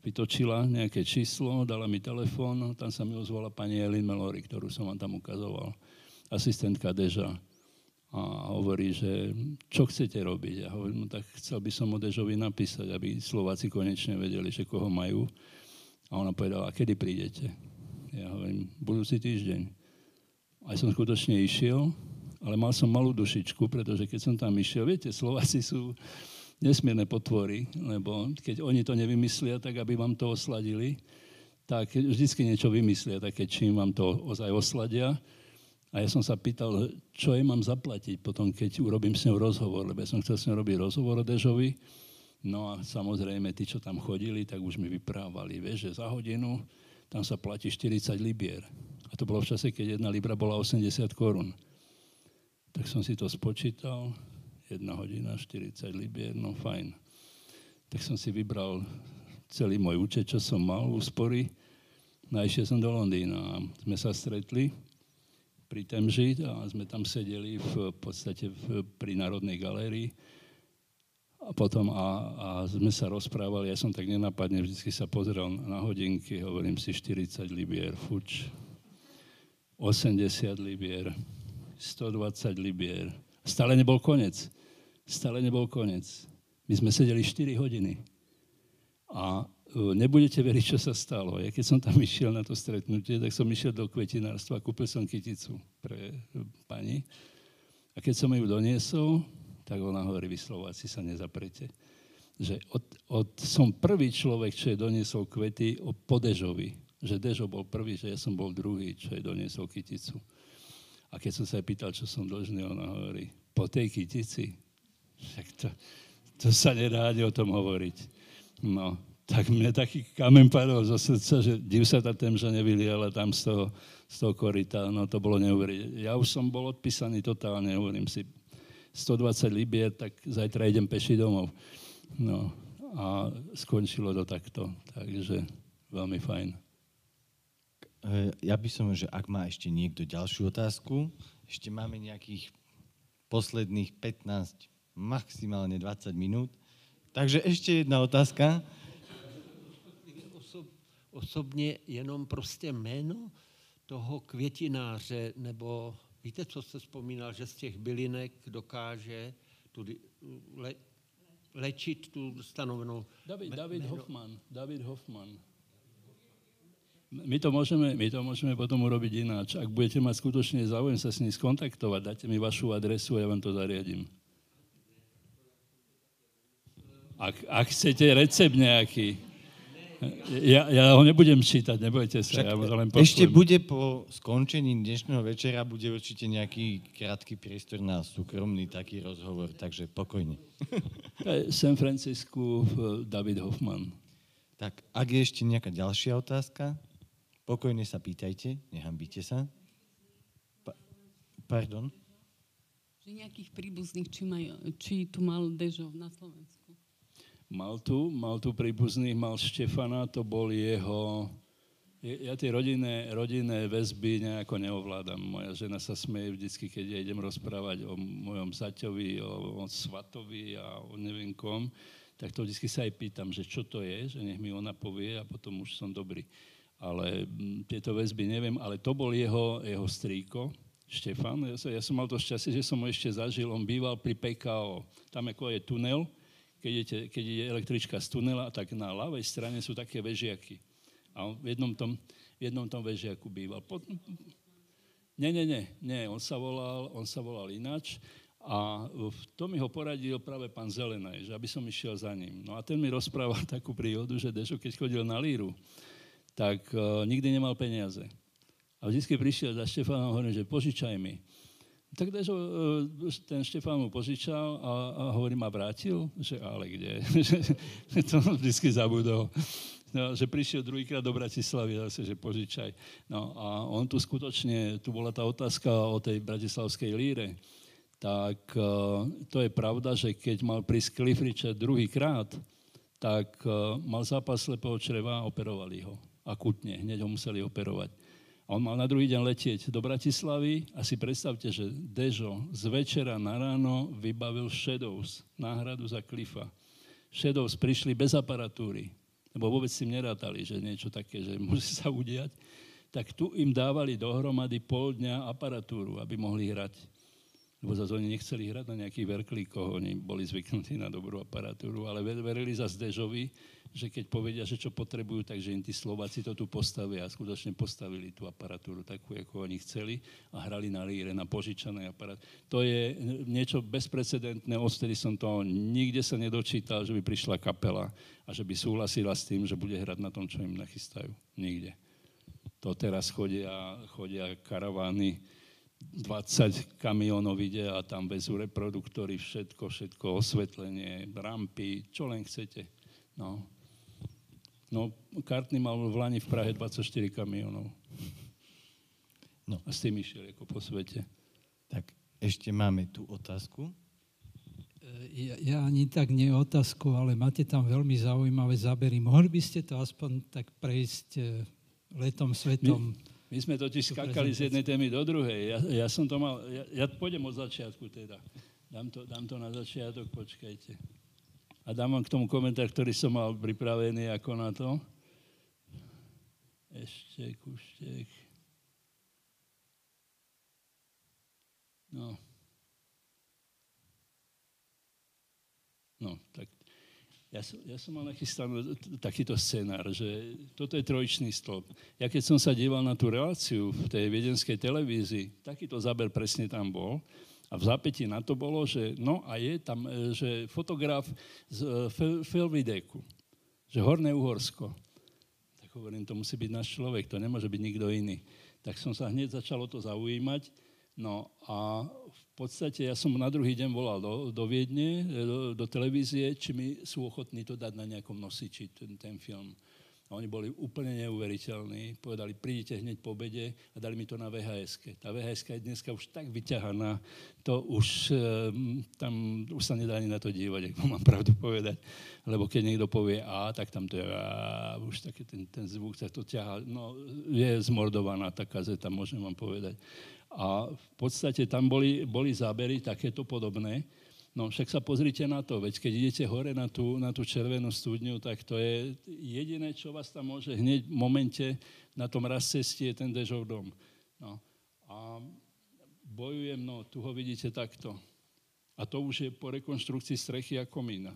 Vytočila nejaké číslo, dala mi telefón, tam sa mi ozvala pani Elin Melory, ktorú som vám tam ukazoval, asistentka Deža. A hovorí, že čo chcete robiť? Ja hovorím, no tak chcel by som o Dežovi napísať, aby Slováci konečne vedeli, že koho majú. A ona povedala, kedy prídete? Ja hovorím, budúci týždeň. Aj som skutočne išiel, ale mal som malú dušičku, pretože keď som tam išiel, viete, Slováci sú nesmierne potvory, lebo keď oni to nevymyslia, tak aby vám to osladili, tak vždycky niečo vymyslia, také čím vám to ozaj osladia. A ja som sa pýtal, čo jej mám zaplatiť potom, keď urobím s ňou rozhovor, lebo ja som chcel s ňou robiť rozhovor o Dežovi. No a samozrejme, tí, čo tam chodili, tak už mi vyprávali, vieš, že za hodinu tam sa platí 40 libier. A to bolo v čase, keď jedna libra bola 80 korún. Tak som si to spočítal, jedna hodina, 40 libier, no fajn. Tak som si vybral celý môj účet, čo som mal úspory. No išiel som do Londýna a sme sa stretli pri Temži a sme tam sedeli v, v podstate v, pri Národnej galérii. A potom a, a sme sa rozprávali, ja som tak nenapadne vždy sa pozrel na hodinky, hovorím si 40 libier, fuč, 80 libier, 120 libier. Stále nebol konec. Stále nebol konec. My sme sedeli 4 hodiny. A e, nebudete veriť, čo sa stalo. Ja keď som tam [LAUGHS] išiel na to stretnutie, tak som išiel do kvetinárstva, kúpil som kyticu pre pani. A keď som ju doniesol, tak ona hovorí, vy Slováci sa nezaprete. Že od, od, som prvý človek, čo je doniesol kvety o Podežovi. Že Dežo bol prvý, že ja som bol druhý, čo je doniesol kyticu. A keď som sa pýtal, čo som dlžný, ona hovorí, po tej kytici? Však to, to sa nedá ani o tom hovoriť. No, tak mne taký kamen padol zo srdca, že div sa tá temža nevyliala tam z toho, z toho korita, no to bolo neuveriteľné. Ja už som bol odpísaný totálne, hovorím si, 120 libier, tak zajtra idem peši domov. No a skončilo to takto, takže veľmi fajn. E, ja by som, že ak má ešte niekto ďalšiu otázku, ešte máme nejakých posledných 15, maximálne 20 minút. Takže ešte jedna otázka. Osob, osobně jenom prostě jméno toho květináře nebo Víte, co jste vzpomínal, že z těch bylinek dokáže tu le, lečit tu stanovenou... David, David Hoffman. David Hoffman. My to, môžeme, my to môžeme potom urobiť ináč. Ak budete mať skutočne záujem sa s ním skontaktovať, dajte mi vašu adresu a ja vám to zariadím. Ak, ak chcete recept nejaký, ja, ja ho nebudem čítať, nebojte sa, Však ja len pošlem. Ešte bude po skončení dnešného večera, bude určite nejaký krátky priestor na súkromný taký rozhovor, takže pokojne. [LAUGHS] San Francisco, David Hoffman. Tak, ak je ešte nejaká ďalšia otázka, pokojne sa pýtajte, nehambíte sa. Pa- pardon? Že nejakých príbuzných, či, maj, či tu mal Dežo na Slovensku? Mal tu, mal tu príbuzných, mal Štefana, to bol jeho... Ja tie rodinné, rodinné väzby nejako neovládam. Moja žena sa smeje vždycky, keď ja idem rozprávať o mojom zaťovi, o, o svatovi a o neviem kom, tak to vždycky sa aj pýtam, že čo to je, že nech mi ona povie a potom už som dobrý ale mm, tieto väzby neviem, ale to bol jeho, jeho strýko, Štefan. Ja, som, ja som mal to šťastie, že som ho ešte zažil. On býval pri PKO. Tam ako je tunel, keď, je, keď je električka z tunela, tak na ľavej strane sú také vežiaky. A on v jednom tom, v jednom tom vežiaku býval. Po, nie, nie, nie, nie, on sa volal, on sa volal ináč. A to mi ho poradil práve pán Zelenaj, že aby som išiel za ním. No a ten mi rozprával [LAUGHS] takú príhodu, že Dešo, keď chodil na líru, tak uh, nikdy nemal peniaze. A vždy prišiel za Štefánom a hovorím, že požičaj mi. Tak Dežo, uh, ten Štefán mu požičal a, a hovorí, ma vrátil? Že ale kde? [LAUGHS] to vždy zabudol. No, že prišiel druhýkrát do Bratislavy zase, že požičaj. No a on tu skutočne, tu bola tá otázka o tej bratislavskej líre, tak uh, to je pravda, že keď mal prísť Cliff Richard druhýkrát, tak mal zápas slepého čreva a operovali ho akutne, hneď ho museli operovať. A on mal na druhý deň letieť do Bratislavy a si predstavte, že Dežo z večera na ráno vybavil Shadows, náhradu za Klifa. Shadows prišli bez aparatúry, lebo vôbec si nerátali, že niečo také, že môže sa udiať. Tak tu im dávali dohromady pol dňa aparatúru, aby mohli hrať. Lebo zase oni nechceli hrať na nejakých verklíkoch, oni boli zvyknutí na dobrú aparatúru, ale verili za Dežovi, že keď povedia, že čo potrebujú, takže im tí Slováci to tu postavia a skutočne postavili tú aparatúru takú, ako oni chceli a hrali na líre, na požičané aparát. To je niečo bezprecedentné, odtedy som to nikde sa nedočítal, že by prišla kapela a že by súhlasila s tým, že bude hrať na tom, čo im nachystajú. Nikde. To teraz chodia, chodia karavány, 20 kamionov ide a tam vezú reproduktory, všetko, všetko, osvetlenie, rampy, čo len chcete. No, No, Kartny mal v Lani v Prahe 24 kamionov. No. A s tým išiel ako po svete. Tak ešte máme tu otázku. E, ja, ja ani tak nie otázku, ale máte tam veľmi zaujímavé zábery. Mohli by ste to aspoň tak prejsť e, letom, svetom? My, my sme totiž skakali z jednej témy do druhej. Ja, ja som to mal, ja, ja pôjdem od začiatku teda. Dám to, dám to na začiatok, počkajte. A dám vám k tomu komentár, ktorý som mal pripravený ako na to. Ešte kuštek. No. No, tak ja som, ja som mal nachystaný takýto scenár, že toto je trojičný stĺp. Ja keď som sa díval na tú reláciu v tej viedenskej televízii, takýto záber presne tam bol. A v zápätí na to bolo, že no a je tam, e, že fotograf z e, Felvideku, že Horné Uhorsko. Tak hovorím, to musí byť náš človek, to nemôže byť nikto iný. Tak som sa hneď začalo to zaujímať. No a v podstate ja som na druhý deň volal do, do Viedne, e, do, do televízie, či mi sú ochotní to dať na nejakom nosiči, ten, ten film. A oni boli úplne neuveriteľní. Povedali, prídite hneď po obede a dali mi to na vhs. Tá vhs je dneska už tak vyťahaná, to už ehm, tam už sa nedá ani na to dívať, ako mám pravdu povedať. Lebo keď niekto povie A, tak tam to je A, už taký ten, ten zvuk sa to ťahá. No, je zmordovaná tá kazeta, môžem vám povedať. A v podstate tam boli, boli zábery takéto podobné, No však sa pozrite na to, veď keď idete hore na tú, na tú červenú studňu, tak to je jediné, čo vás tam môže hneď v momente na tom raz cestie je ten Dežov dom. No. A bojujem, no tu ho vidíte takto. A to už je po rekonštrukcii strechy a komína.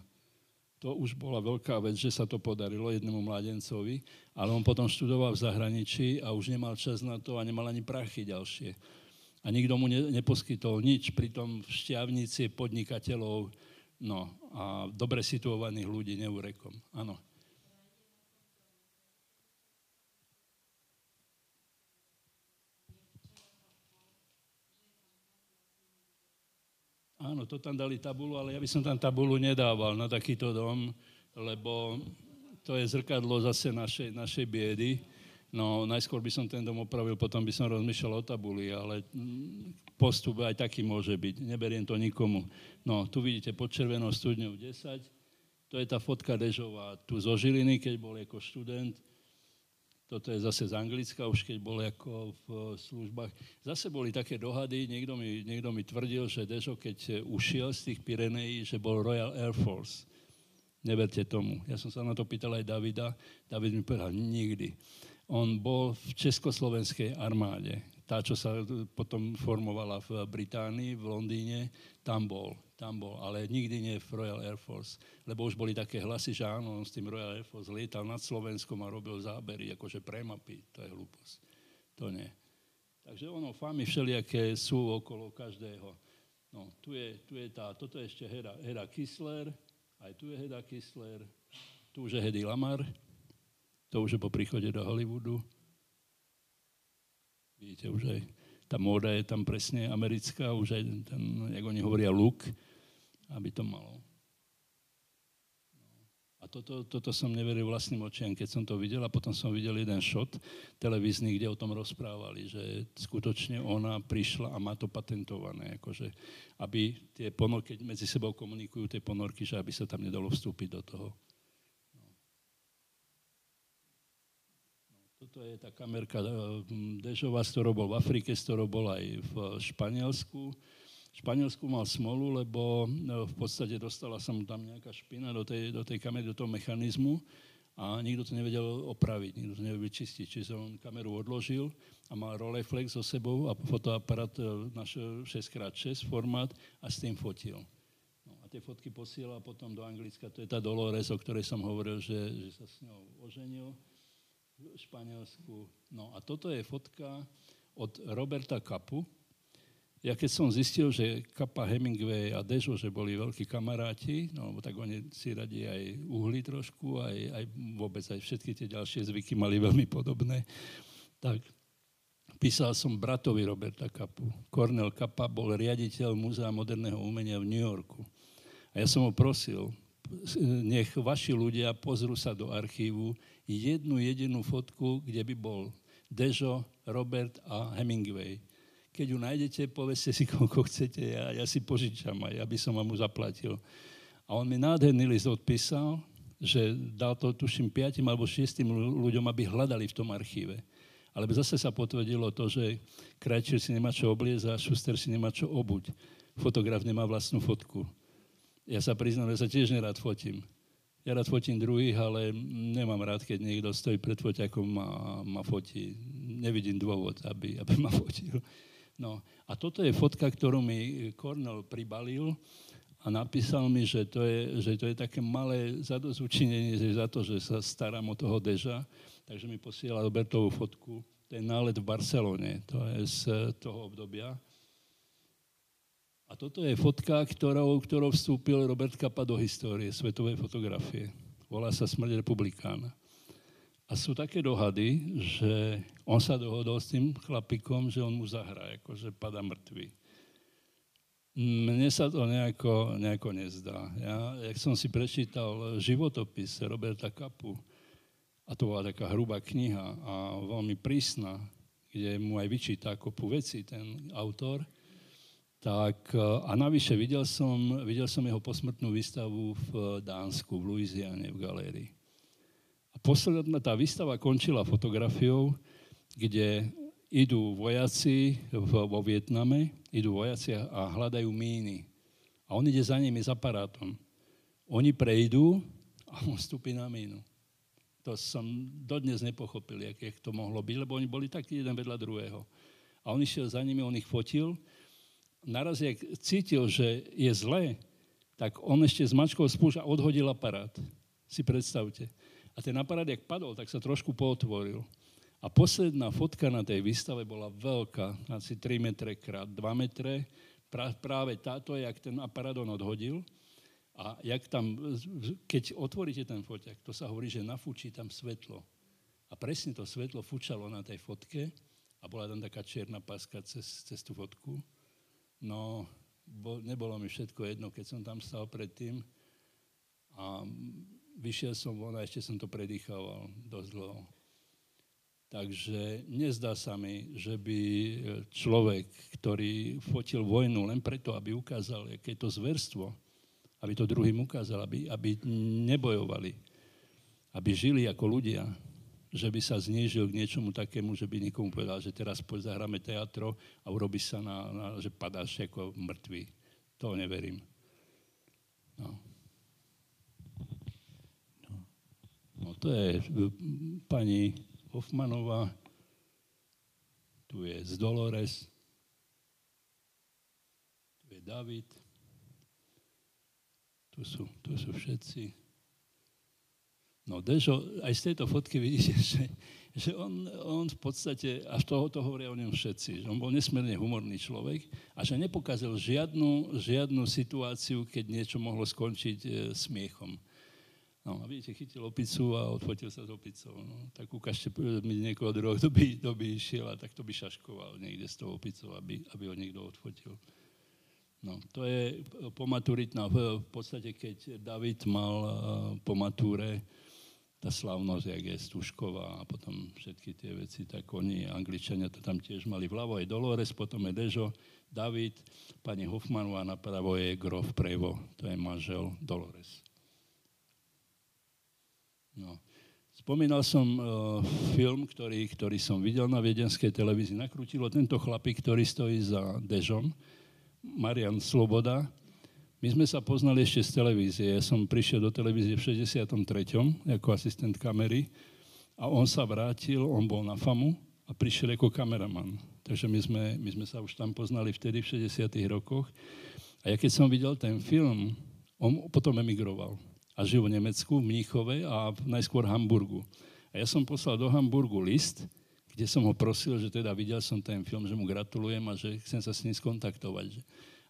To už bola veľká vec, že sa to podarilo jednému mladencovi, ale on potom študoval v zahraničí a už nemal čas na to a nemal ani prachy ďalšie a nikto mu ne, neposkytol nič. Pritom v šťavnici podnikateľov no, a dobre situovaných ľudí neurekom. Áno. Áno, to tam dali tabulu, ale ja by som tam tabulu nedával na takýto dom, lebo to je zrkadlo zase našej, našej biedy No, najskôr by som ten dom opravil, potom by som rozmýšľal o tabuli, ale mm, postup aj taký môže byť. Neberiem to nikomu. No, tu vidíte pod červenou studňou 10. To je tá fotka Dežová tu zo Žiliny, keď bol ako študent. Toto je zase z Anglicka, už keď bol ako v službách. Zase boli také dohady, niekto mi, niekto mi tvrdil, že Dežo, keď ušiel z tých Pirenejí, že bol Royal Air Force. Neverte tomu. Ja som sa na to pýtal aj Davida. David mi povedal, nikdy. On bol v Československej armáde. Tá, čo sa potom formovala v Británii, v Londýne, tam bol. Tam bol, ale nikdy nie v Royal Air Force. Lebo už boli také hlasy, že áno, on s tým Royal Air Force lietal nad Slovenskom a robil zábery, akože pre mapy. To je hlúposť. To nie. Takže ono, famy všelijaké sú okolo každého. No, tu je, tu je tá, toto je ešte Hera, Hera Kisler, aj tu je Heda Kisler, tu už je Hedy Lamar, to už je po príchode do Hollywoodu. Vidíte, už aj tá móda je tam presne americká, už aj ten, jak oni hovoria, look, aby to malo. A toto, toto som neveril vlastným očiam, keď som to videl a potom som videl jeden shot televízny, kde o tom rozprávali, že skutočne ona prišla a má to patentované, akože, aby tie ponorky, medzi sebou komunikujú tie ponorky, že aby sa tam nedalo vstúpiť do toho. Toto je tá kamerka eh, Dežova, z ktorou bol v Afrike, z ktorou bol aj v Španielsku. Španielsku mal smolu, lebo eh, v podstate dostala sa mu tam nejaká špina do tej, do tej kamery, do toho mechanizmu a nikto to nevedel opraviť, nikto to nevedel čistiť. Čiže on kameru odložil a mal Rolleiflex so sebou a fotoaparát eh, náš 6x6 formát a s tým fotil. No a tie fotky posielal potom do Anglicka, to je tá Dolores, o ktorej som hovoril, že, že sa s ňou oženil v Španielsku. No a toto je fotka od Roberta Kapu. Ja keď som zistil, že Kapa Hemingway a Dežo, že boli veľkí kamaráti, no tak oni si radi aj uhli trošku, aj, aj vôbec aj všetky tie ďalšie zvyky mali veľmi podobné, tak písal som bratovi Roberta Kapu. Cornel Kappa bol riaditeľ Múzea moderného umenia v New Yorku. A ja som ho prosil, nech vaši ľudia pozrú sa do archívu jednu jedinú fotku, kde by bol Dežo, Robert a Hemingway. Keď ju nájdete, povedzte si, [LAUGHS] koľko chcete, ja, ja si požičam aj, aby som vám mu zaplatil. A on mi nádherný list odpísal, že dal to, tuším, piatim alebo šiestim ľuďom, aby hľadali v tom archíve. Ale zase sa potvrdilo to, že krajčír si nemá čo obliezť a Šuster si nemá čo obuť. Fotograf nemá vlastnú fotku. Ja sa priznám, že sa tiež nerád fotím. Ja rád fotím druhých, ale nemám rád, keď niekto stojí pred foťakom a ma fotí. Nevidím dôvod, aby, [LAUGHS] aby ma fotil. No a toto je fotka, ktorú mi Cornell pribalil a napísal mi, že to je, že to je také malé zadozučinenie za to, že sa starám o toho Deža, takže mi posiela Robertovú fotku. Je nálet v Barcelone, to je z toho obdobia. A toto je fotka, ktorou, ktorou vstúpil Robert Kappa do histórie svetovej fotografie. Volá sa Smrť republikána. A sú také dohady, že on sa dohodol s tým chlapikom, že on mu zahrá, akože pada mŕtvy. Mne sa to nejako, nejako nezdá. Ja, jak som si prečítal životopis Roberta Kapu, a to bola taká hrubá kniha a veľmi prísna, kde mu aj vyčíta kopu veci ten autor, tak e, a navyše videl som, videl som jeho posmrtnú výstavu v Dánsku, v Louisiane, v galérii. A posledná tá výstava končila fotografiou, kde idú vojaci vo Vietname, idú vojaci a hľadajú míny. A on ide za nimi s aparátom. Oni prejdú a on vstúpi na mínu. To som dodnes nepochopil, jak, jak to mohlo byť, lebo oni boli takí jeden vedľa druhého. A on išiel za nimi, on ich fotil naraz, jak cítil, že je zlé, tak on ešte s mačkou spúšť a odhodil aparát. Si predstavte. A ten aparát, jak padol, tak sa trošku pootvoril. A posledná fotka na tej výstave bola veľká, asi 3 metre krát 2 metre. Práve táto, jak ten aparát on odhodil. A jak tam, keď otvoríte ten foťak, to sa hovorí, že nafúči tam svetlo. A presne to svetlo fúčalo na tej fotke a bola tam taká čierna páska cez, cez tú fotku. No, bo, nebolo mi všetko jedno, keď som tam stal predtým a vyšiel som von a ešte som to predýchaval dosť dlho. Takže nezdá sa mi, že by človek, ktorý fotil vojnu len preto, aby ukázal, aké je to zverstvo, aby to druhým ukázal, aby, aby nebojovali, aby žili ako ľudia, že by sa znížil k niečomu takému, že by nikomu povedal, že teraz poď zahráme teatro a urobi sa, na, na, že padáš ako mŕtvý. To neverím. No. No to je pani Hoffmanová, tu je z Dolores, tu je David, tu sú, tu sú všetci. No Dežo, aj z tejto fotky vidíte, [LAUGHS] že, že on, on v podstate, až toho to hovoria o ňom všetci, že on bol nesmierne humorný človek a že nepokázal žiadnu, žiadnu situáciu, keď niečo mohlo skončiť e, smiechom. No a vidíte, chytil opicu a odfotil sa s opicou. No, tak ukážte mi niekoho druhého, kto by, kto by išiel a tak to by šaškoval niekde s tou opicou, aby, aby ho niekto odfotil. No, to je pomaturitná. V podstate, keď David mal eh, po matúre, tá slavnosť, jak je Stušková a potom všetky tie veci, tak oni, Angličania, to tam tiež mali vľavo aj Dolores, potom je Dežo, David, pani Hoffmanová napravo je Grof Prevo, to je manžel Dolores. No. Spomínal som uh, film, ktorý, ktorý som videl na viedenskej televízii. Nakrútilo tento chlapík, ktorý stojí za Dežom, Marian Sloboda. My sme sa poznali ešte z televízie. Ja som prišiel do televízie v 63. ako asistent kamery a on sa vrátil, on bol na FAMu a prišiel ako kameraman. Takže my sme, my sme sa už tam poznali vtedy v 60. rokoch. A ja keď som videl ten film, on potom emigroval a žil v Nemecku, v Mníchove a najskôr Hamburgu. A ja som poslal do Hamburgu list, kde som ho prosil, že teda videl som ten film, že mu gratulujem a že chcem sa s ním skontaktovať.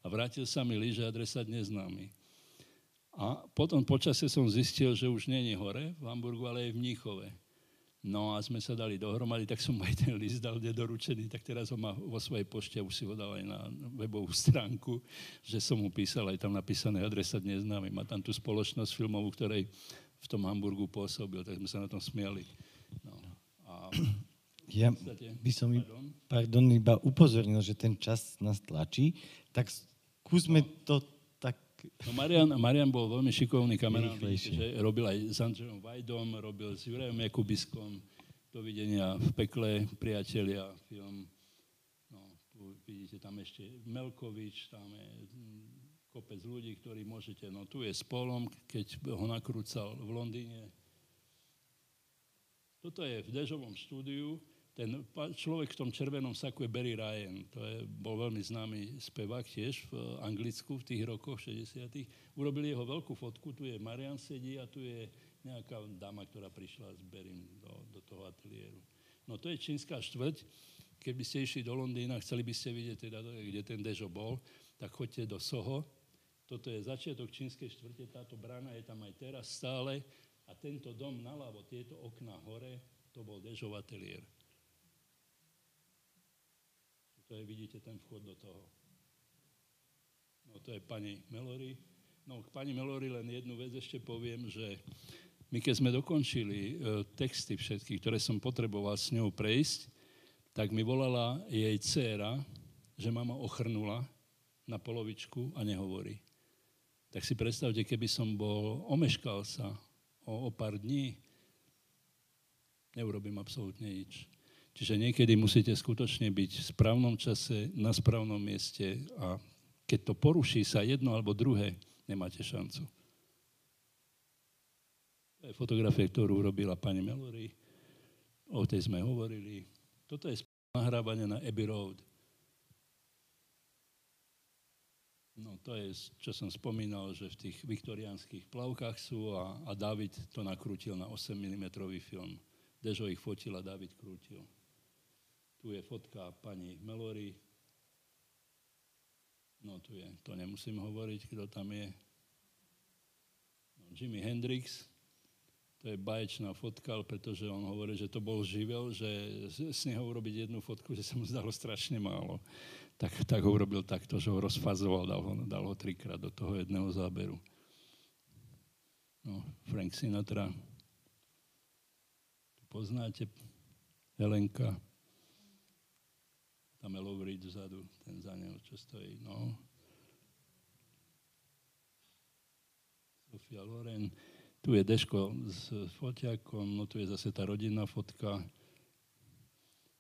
A vrátil sa mi list, že adresa neznámy. A potom počasie som zistil, že už je hore v Hamburgu, ale je v Mníchove. No a sme sa dali dohromady, tak som aj ten list dal doručený, tak teraz ho má vo svojej pošte, už si ho dal aj na webovú stránku, že som mu písal, aj tam napísané adresa neznámy. Má tam tú spoločnosť filmovú, ktorej v tom Hamburgu pôsobil, tak sme sa na tom smiali. No. A ja by som pardon? pardon, iba upozornil, že ten čas nás tlačí, tak skúsme to No Marian, Marian bol veľmi šikovný kamerán, že robil aj s Andrejom Vajdom, robil s Jurajom Jakubiskom, Dovidenia v pekle, priatelia, film. No, tu vidíte tam ešte Melkovič, tam je kopec ľudí, ktorí môžete, no tu je s Polom, keď ho nakrúcal v Londýne. Toto je v Dežovom štúdiu, ten človek v tom červenom saku je Barry Ryan. To je, bol veľmi známy spevák tiež v Anglicku v tých rokoch 60 Urobili jeho veľkú fotku, tu je Marian sedí a tu je nejaká dáma, ktorá prišla s Berim do, do toho ateliéru. No to je čínska štvrť. Keby ste išli do Londýna, chceli by ste vidieť, teda, kde ten Dežo bol, tak choďte do Soho. Toto je začiatok čínskej štvrte, táto brána je tam aj teraz stále a tento dom naľavo, tieto okná hore, to bol Dežov ateliér. To je, vidíte, ten vchod do toho. No to je pani Melory. No k pani Melory len jednu vec ešte poviem, že my keď sme dokončili e, texty všetky, ktoré som potreboval s ňou prejsť, tak mi volala jej dcéra, že mama ochrnula na polovičku a nehovorí. Tak si predstavte, keby som bol, omeškal sa o, o pár dní, neurobím absolútne nič. Čiže niekedy musíte skutočne byť v správnom čase, na správnom mieste a keď to poruší sa jedno alebo druhé, nemáte šancu. To je fotografia, ktorú urobila pani Melory. O tej sme hovorili. Toto je nahrávanie na Abbey Road. No to je, čo som spomínal, že v tých viktoriánskych plavkách sú a, a David to nakrútil na 8 mm film. Dežo ich fotil a David krútil. Tu je fotka pani Melory. No tu je, to nemusím hovoriť, kto tam je. No, Jimi Hendrix, to je baječná fotka, pretože on hovorí, že to bol živel, že s neho urobiť jednu fotku, že sa mu zdalo strašne málo. Tak, tak ho urobil takto, že ho rozfazoval, dal ho, dal ho trikrát do toho jedného záberu. No, Frank Sinatra. Poznáte Helenka. Tam je Lovrid vzadu, ten za ňou, čo stojí. No. Sofia Loren. Tu je Deško s foťakom, no tu je zase tá rodinná fotka.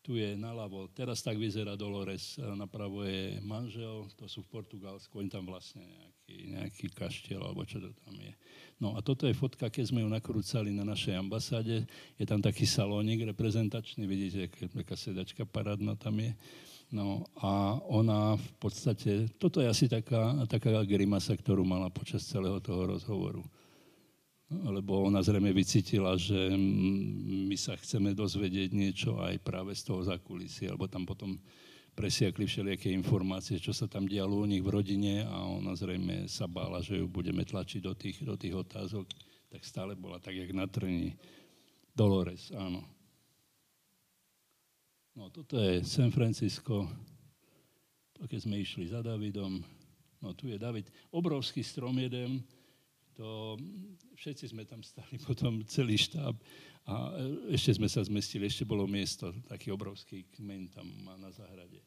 Tu je naľavo, teraz tak vyzerá Dolores, napravo je manžel, to sú v Portugalsku, oni tam vlastne nejaký, nejaký kaštiel, alebo čo to tam je. No a toto je fotka, keď sme ju nakrúcali na našej ambasáde, je tam taký salónik reprezentačný, vidíte, aká sedačka parádna tam je. No a ona v podstate, toto je asi taká, taká grimasa, ktorú mala počas celého toho rozhovoru. Lebo ona zrejme vycítila, že my sa chceme dozvedieť niečo aj práve z toho zakulisia, alebo tam potom presiakli všelijaké informácie, čo sa tam dialo u nich v rodine a ona zrejme sa bála, že ju budeme tlačiť do tých, do tých otázok, tak stále bola tak, jak na trni. Dolores, áno. No toto je San Francisco, to keď sme išli za Davidom, no tu je David, obrovský strom jeden, to všetci sme tam stali [LAUGHS] potom celý štáb. A ešte sme sa zmestili, ešte bolo miesto, taký obrovský kmeň tam má na záhrade.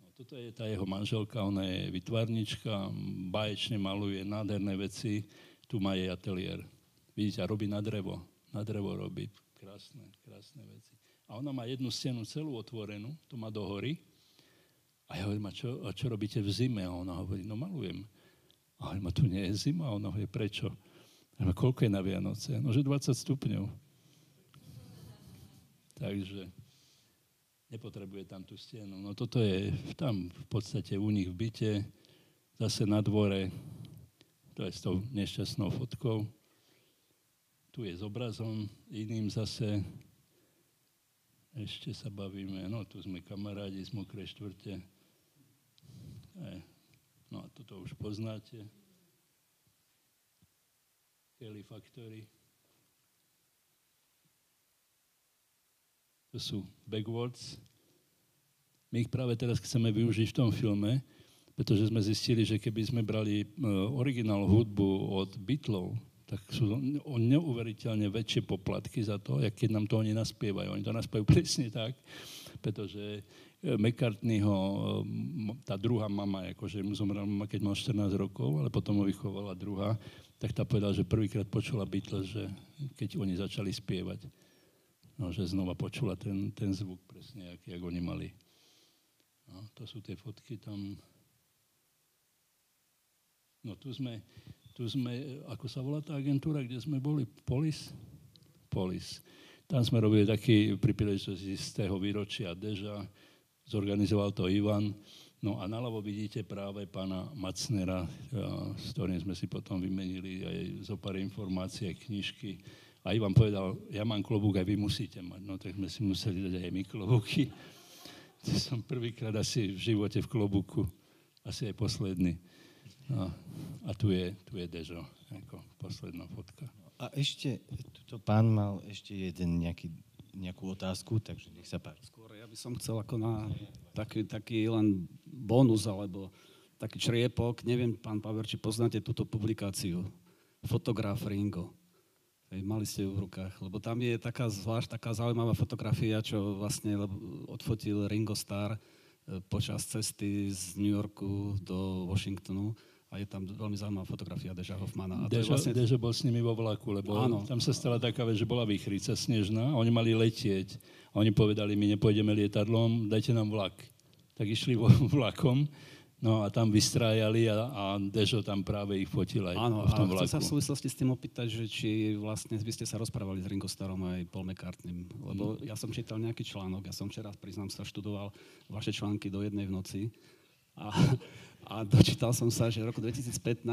No, toto je tá jeho manželka, ona je vytvarnička, báječne maluje nádherné veci, tu má jej ateliér. Vidíte, robí na drevo, na drevo robí. Krásne, krásne veci. A ona má jednu stenu celú otvorenú, to má do hory. A ja hovorím, a čo, a čo robíte v zime? A ona hovorí, no malujem. A hovorím, a tu nie je zima? A ona hovorí, prečo? A hovorím, koľko je na Vianoce? No, že 20 stupňov. [LAUGHS] Takže nepotrebuje tam tú stenu. No toto je tam v podstate u nich v byte, zase na dvore, to je s tou nešťastnou fotkou. Tu je s obrazom, iným zase ešte sa bavíme, no tu sme kamarádi z Mokrej štvrte. E, no a toto už poznáte. Kelly Factory. To sú backwards. My ich práve teraz chceme využiť v tom filme, pretože sme zistili, že keby sme brali uh, originál hudbu od Beatlov, tak sú neuveriteľne väčšie poplatky za to, jak keď nám to oni naspievajú. Oni to naspievajú [LAUGHS] presne tak, pretože eh, McCartneyho, eh, tá druhá mama, akože mu zomrela mama, keď mal 14 rokov, ale potom ho vychovala druhá, tak tá povedala, že prvýkrát počula Beatles, že keď oni začali spievať, no, že znova počula ten, ten zvuk presne, jak, jak oni mali. No, to sú tie fotky tam. No tu sme, tu sme, ako sa volá tá agentúra, kde sme boli? Polis? Polis. Tam sme robili taký pri príležitosti z tého výročia Deža, zorganizoval to Ivan. No a naľavo vidíte práve pána Macnera, s ktorým sme si potom vymenili aj zo pár informácií, knižky. A Ivan povedal, ja mám klobúk, aj vy musíte mať. No tak sme si museli dať aj my klobúky. [LAUGHS] To som prvýkrát asi v živote v klobúku, asi aj posledný. No, a tu je, tu je Dežo, ako posledná fotka. A ešte, tuto pán mal ešte jeden nejaký, nejakú otázku, takže nech sa páči. Skôr ja by som chcel ako na taký, taký len bonus, alebo taký čriepok. Neviem, pán Paver, či poznáte túto publikáciu. Fotograf Ringo. Hej, mali ste ju v rukách, lebo tam je taká zvlášť, taká zaujímavá fotografia, čo vlastne odfotil Ringo Starr e, počas cesty z New Yorku do Washingtonu a je tam veľmi zaujímavá fotografia Deža Hoffmana. A Dežo, vlastne... Dežo bol s nimi vo vlaku, lebo Áno. tam sa stala taká vec, že bola výchrica snežná a oni mali letieť. A oni povedali, my nepôjdeme lietadlom, dajte nám vlak. Tak išli [LAUGHS] vlakom No a tam vystrájali a, a Dežo tam práve ich fotil aj Áno, v tom a chcem sa v súvislosti s tým opýtať, že či vlastne vy ste sa rozprávali s Ringo Starom aj Paul McCartneym, lebo mm. ja som čítal nejaký článok, ja som včera, priznám sa, študoval vaše články do jednej v noci a a dočítal som sa, že v roku 2015,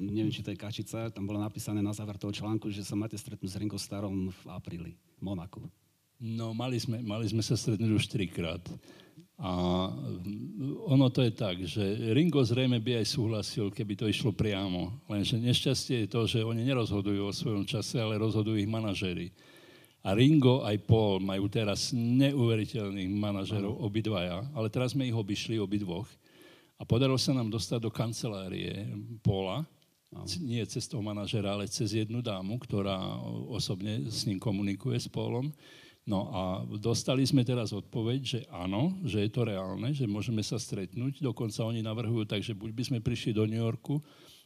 neviem, či to je Kačica, tam bolo napísané na záver toho článku, že sa máte stretnúť s Ringo Starom v apríli, v Monaku. No, mali sme, mali sme sa stretnúť už trikrát. A ono to je tak, že Ringo zrejme by aj súhlasil, keby to išlo priamo. Lenže nešťastie je to, že oni nerozhodujú o svojom čase, ale rozhodujú ich manažery. A Ringo aj Paul majú teraz neuveriteľných manažerov, obidvaja, ale teraz sme ich obišli obidvoch a podarilo sa nám dostať do kancelárie Pola, nie cez toho manažera, ale cez jednu dámu, ktorá osobne s ním komunikuje s Polom. No a dostali sme teraz odpoveď, že áno, že je to reálne, že môžeme sa stretnúť. Dokonca oni navrhujú tak, že buď by sme prišli do New Yorku,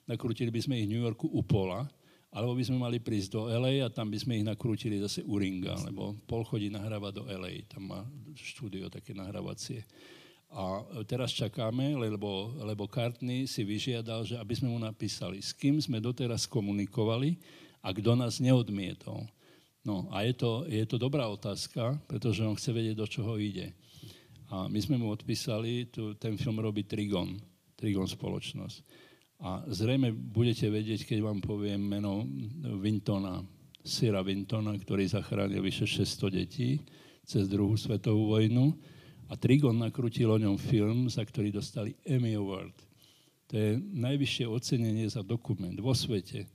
nakrútili by sme ich v New Yorku u Pola, alebo by sme mali prísť do LA a tam by sme ich nakrútili zase u Ringa, lebo Pol chodí nahrávať do LA, tam má štúdio také nahrávacie. A teraz čakáme, lebo, lebo Cartney si vyžiadal, že aby sme mu napísali, s kým sme doteraz komunikovali a kto nás neodmietol. No a je to, je to dobrá otázka, pretože on chce vedieť, do čoho ide. A my sme mu odpísali, tu, ten film robí Trigon, Trigon spoločnosť. A zrejme budete vedieť, keď vám poviem meno Wintona, Syra Wintona, ktorý zachránil vyše 600 detí cez druhú svetovú vojnu. A Trigon nakrutil o ňom film, za ktorý dostali Emmy Award. To je najvyššie ocenenie za dokument vo svete.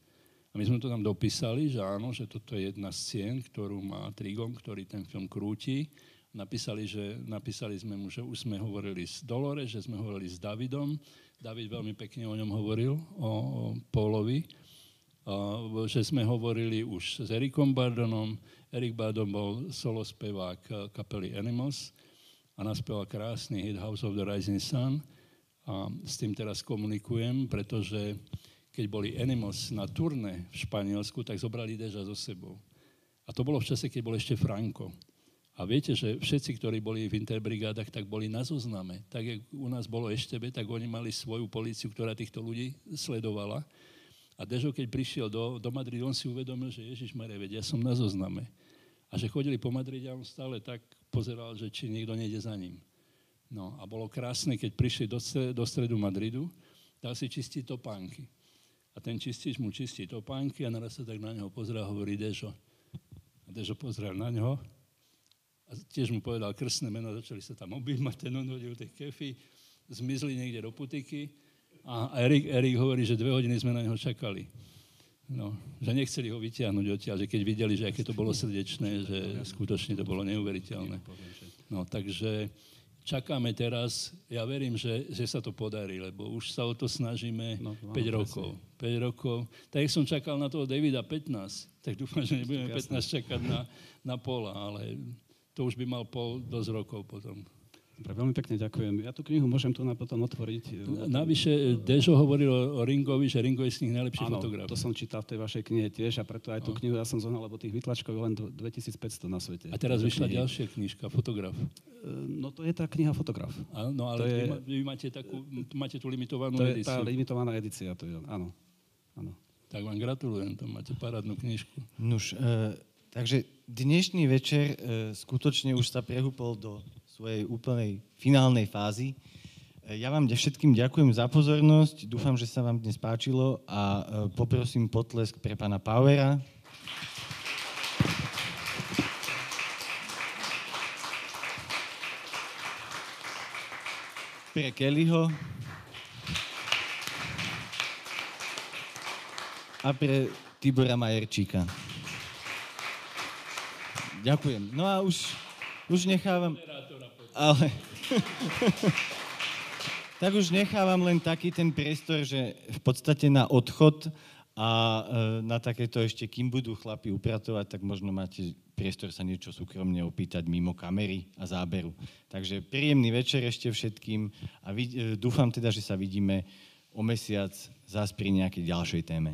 A my sme to tam dopísali, že áno, že toto je jedna z cien, ktorú má Trigon, ktorý ten film krúti. Napísali, že, napísali sme mu, že už sme hovorili s Dolore, že sme hovorili s Davidom. David veľmi pekne o ňom hovoril, o, o Pólovi. A, že sme hovorili už s Erikom Bardonom. Erik Bardon bol solospevák kapely Animals a naspieval krásny hit House of the Rising Sun. A s tým teraz komunikujem, pretože keď boli Animals na turné v Španielsku, tak zobrali Deža so sebou. A to bolo v čase, keď bol ešte Franco. A viete, že všetci, ktorí boli v interbrigádach, tak boli na zozname. Tak, jak u nás bolo Eštebe, tak oni mali svoju políciu, ktorá týchto ľudí sledovala. A Dežo, keď prišiel do, do Madridu, on si uvedomil, že Ježiš Maria, ja som na zozname. A že chodili po Madride a on stále tak pozeral, že či niekto nejde za ním. No a bolo krásne, keď prišli do, do stredu Madridu, dal si čistiť topánky. A ten čistič mu čistí topánky a naraz sa tak na neho pozrel a hovorí Dežo. A Dežo pozrel na neho a tiež mu povedal krstné meno, začali sa tam objímať, ten on hodil tie kefy, zmizli niekde do putiky a Erik, Erik hovorí, že dve hodiny sme na neho čakali. No, že nechceli ho vytiahnuť odtiaľ, že keď videli, že aké to bolo srdečné, že skutočne to bolo neuveriteľné. No, takže čakáme teraz, ja verím, že, že sa to podarí, lebo už sa o to snažíme no, 5 rokov. 5 rokov. Tak som čakal na toho Davida 15, tak dúfam, že nebudeme 15 čakať na, na Pola, ale to už by mal Pol dosť rokov potom. Dobre, veľmi pekne ďakujem. Ja tú knihu môžem tu na potom otvoriť. Navyše, Dežo hovoril o Ringovi, že Ringo je z nich najlepší Áno, fotograf. to som čítal v tej vašej knihe tiež a preto aj tú no. knihu ja som zohnal, lebo tých vytlačkov je len 2500 na svete. A teraz vyšla knihy. ďalšia knižka, fotograf. E, no to je tá kniha Fotograf. Áno, ale je, vy, máte, takú, máte tú limitovanú to edíciu. To je tá limitovaná edícia, to je, áno. áno. Tak vám gratulujem, to máte parádnu knižku. Nuž, e, takže dnešný večer e, skutočne už sa prehúpol do svojej úplnej finálnej fázy. E, ja vám všetkým ďakujem za pozornosť, dúfam, že sa vám dnes páčilo a e, poprosím potlesk pre pána Powera. Pre Kellyho. A pre Tibora Majerčíka. Ďakujem. No a už, už nechávam ale... [LAUGHS] tak už nechávam len taký ten priestor, že v podstate na odchod a e, na takéto ešte, kým budú chlapi upratovať, tak možno máte priestor sa niečo súkromne opýtať mimo kamery a záberu. Takže príjemný večer ešte všetkým a vid- e, dúfam teda, že sa vidíme o mesiac zás pri nejakej ďalšej téme.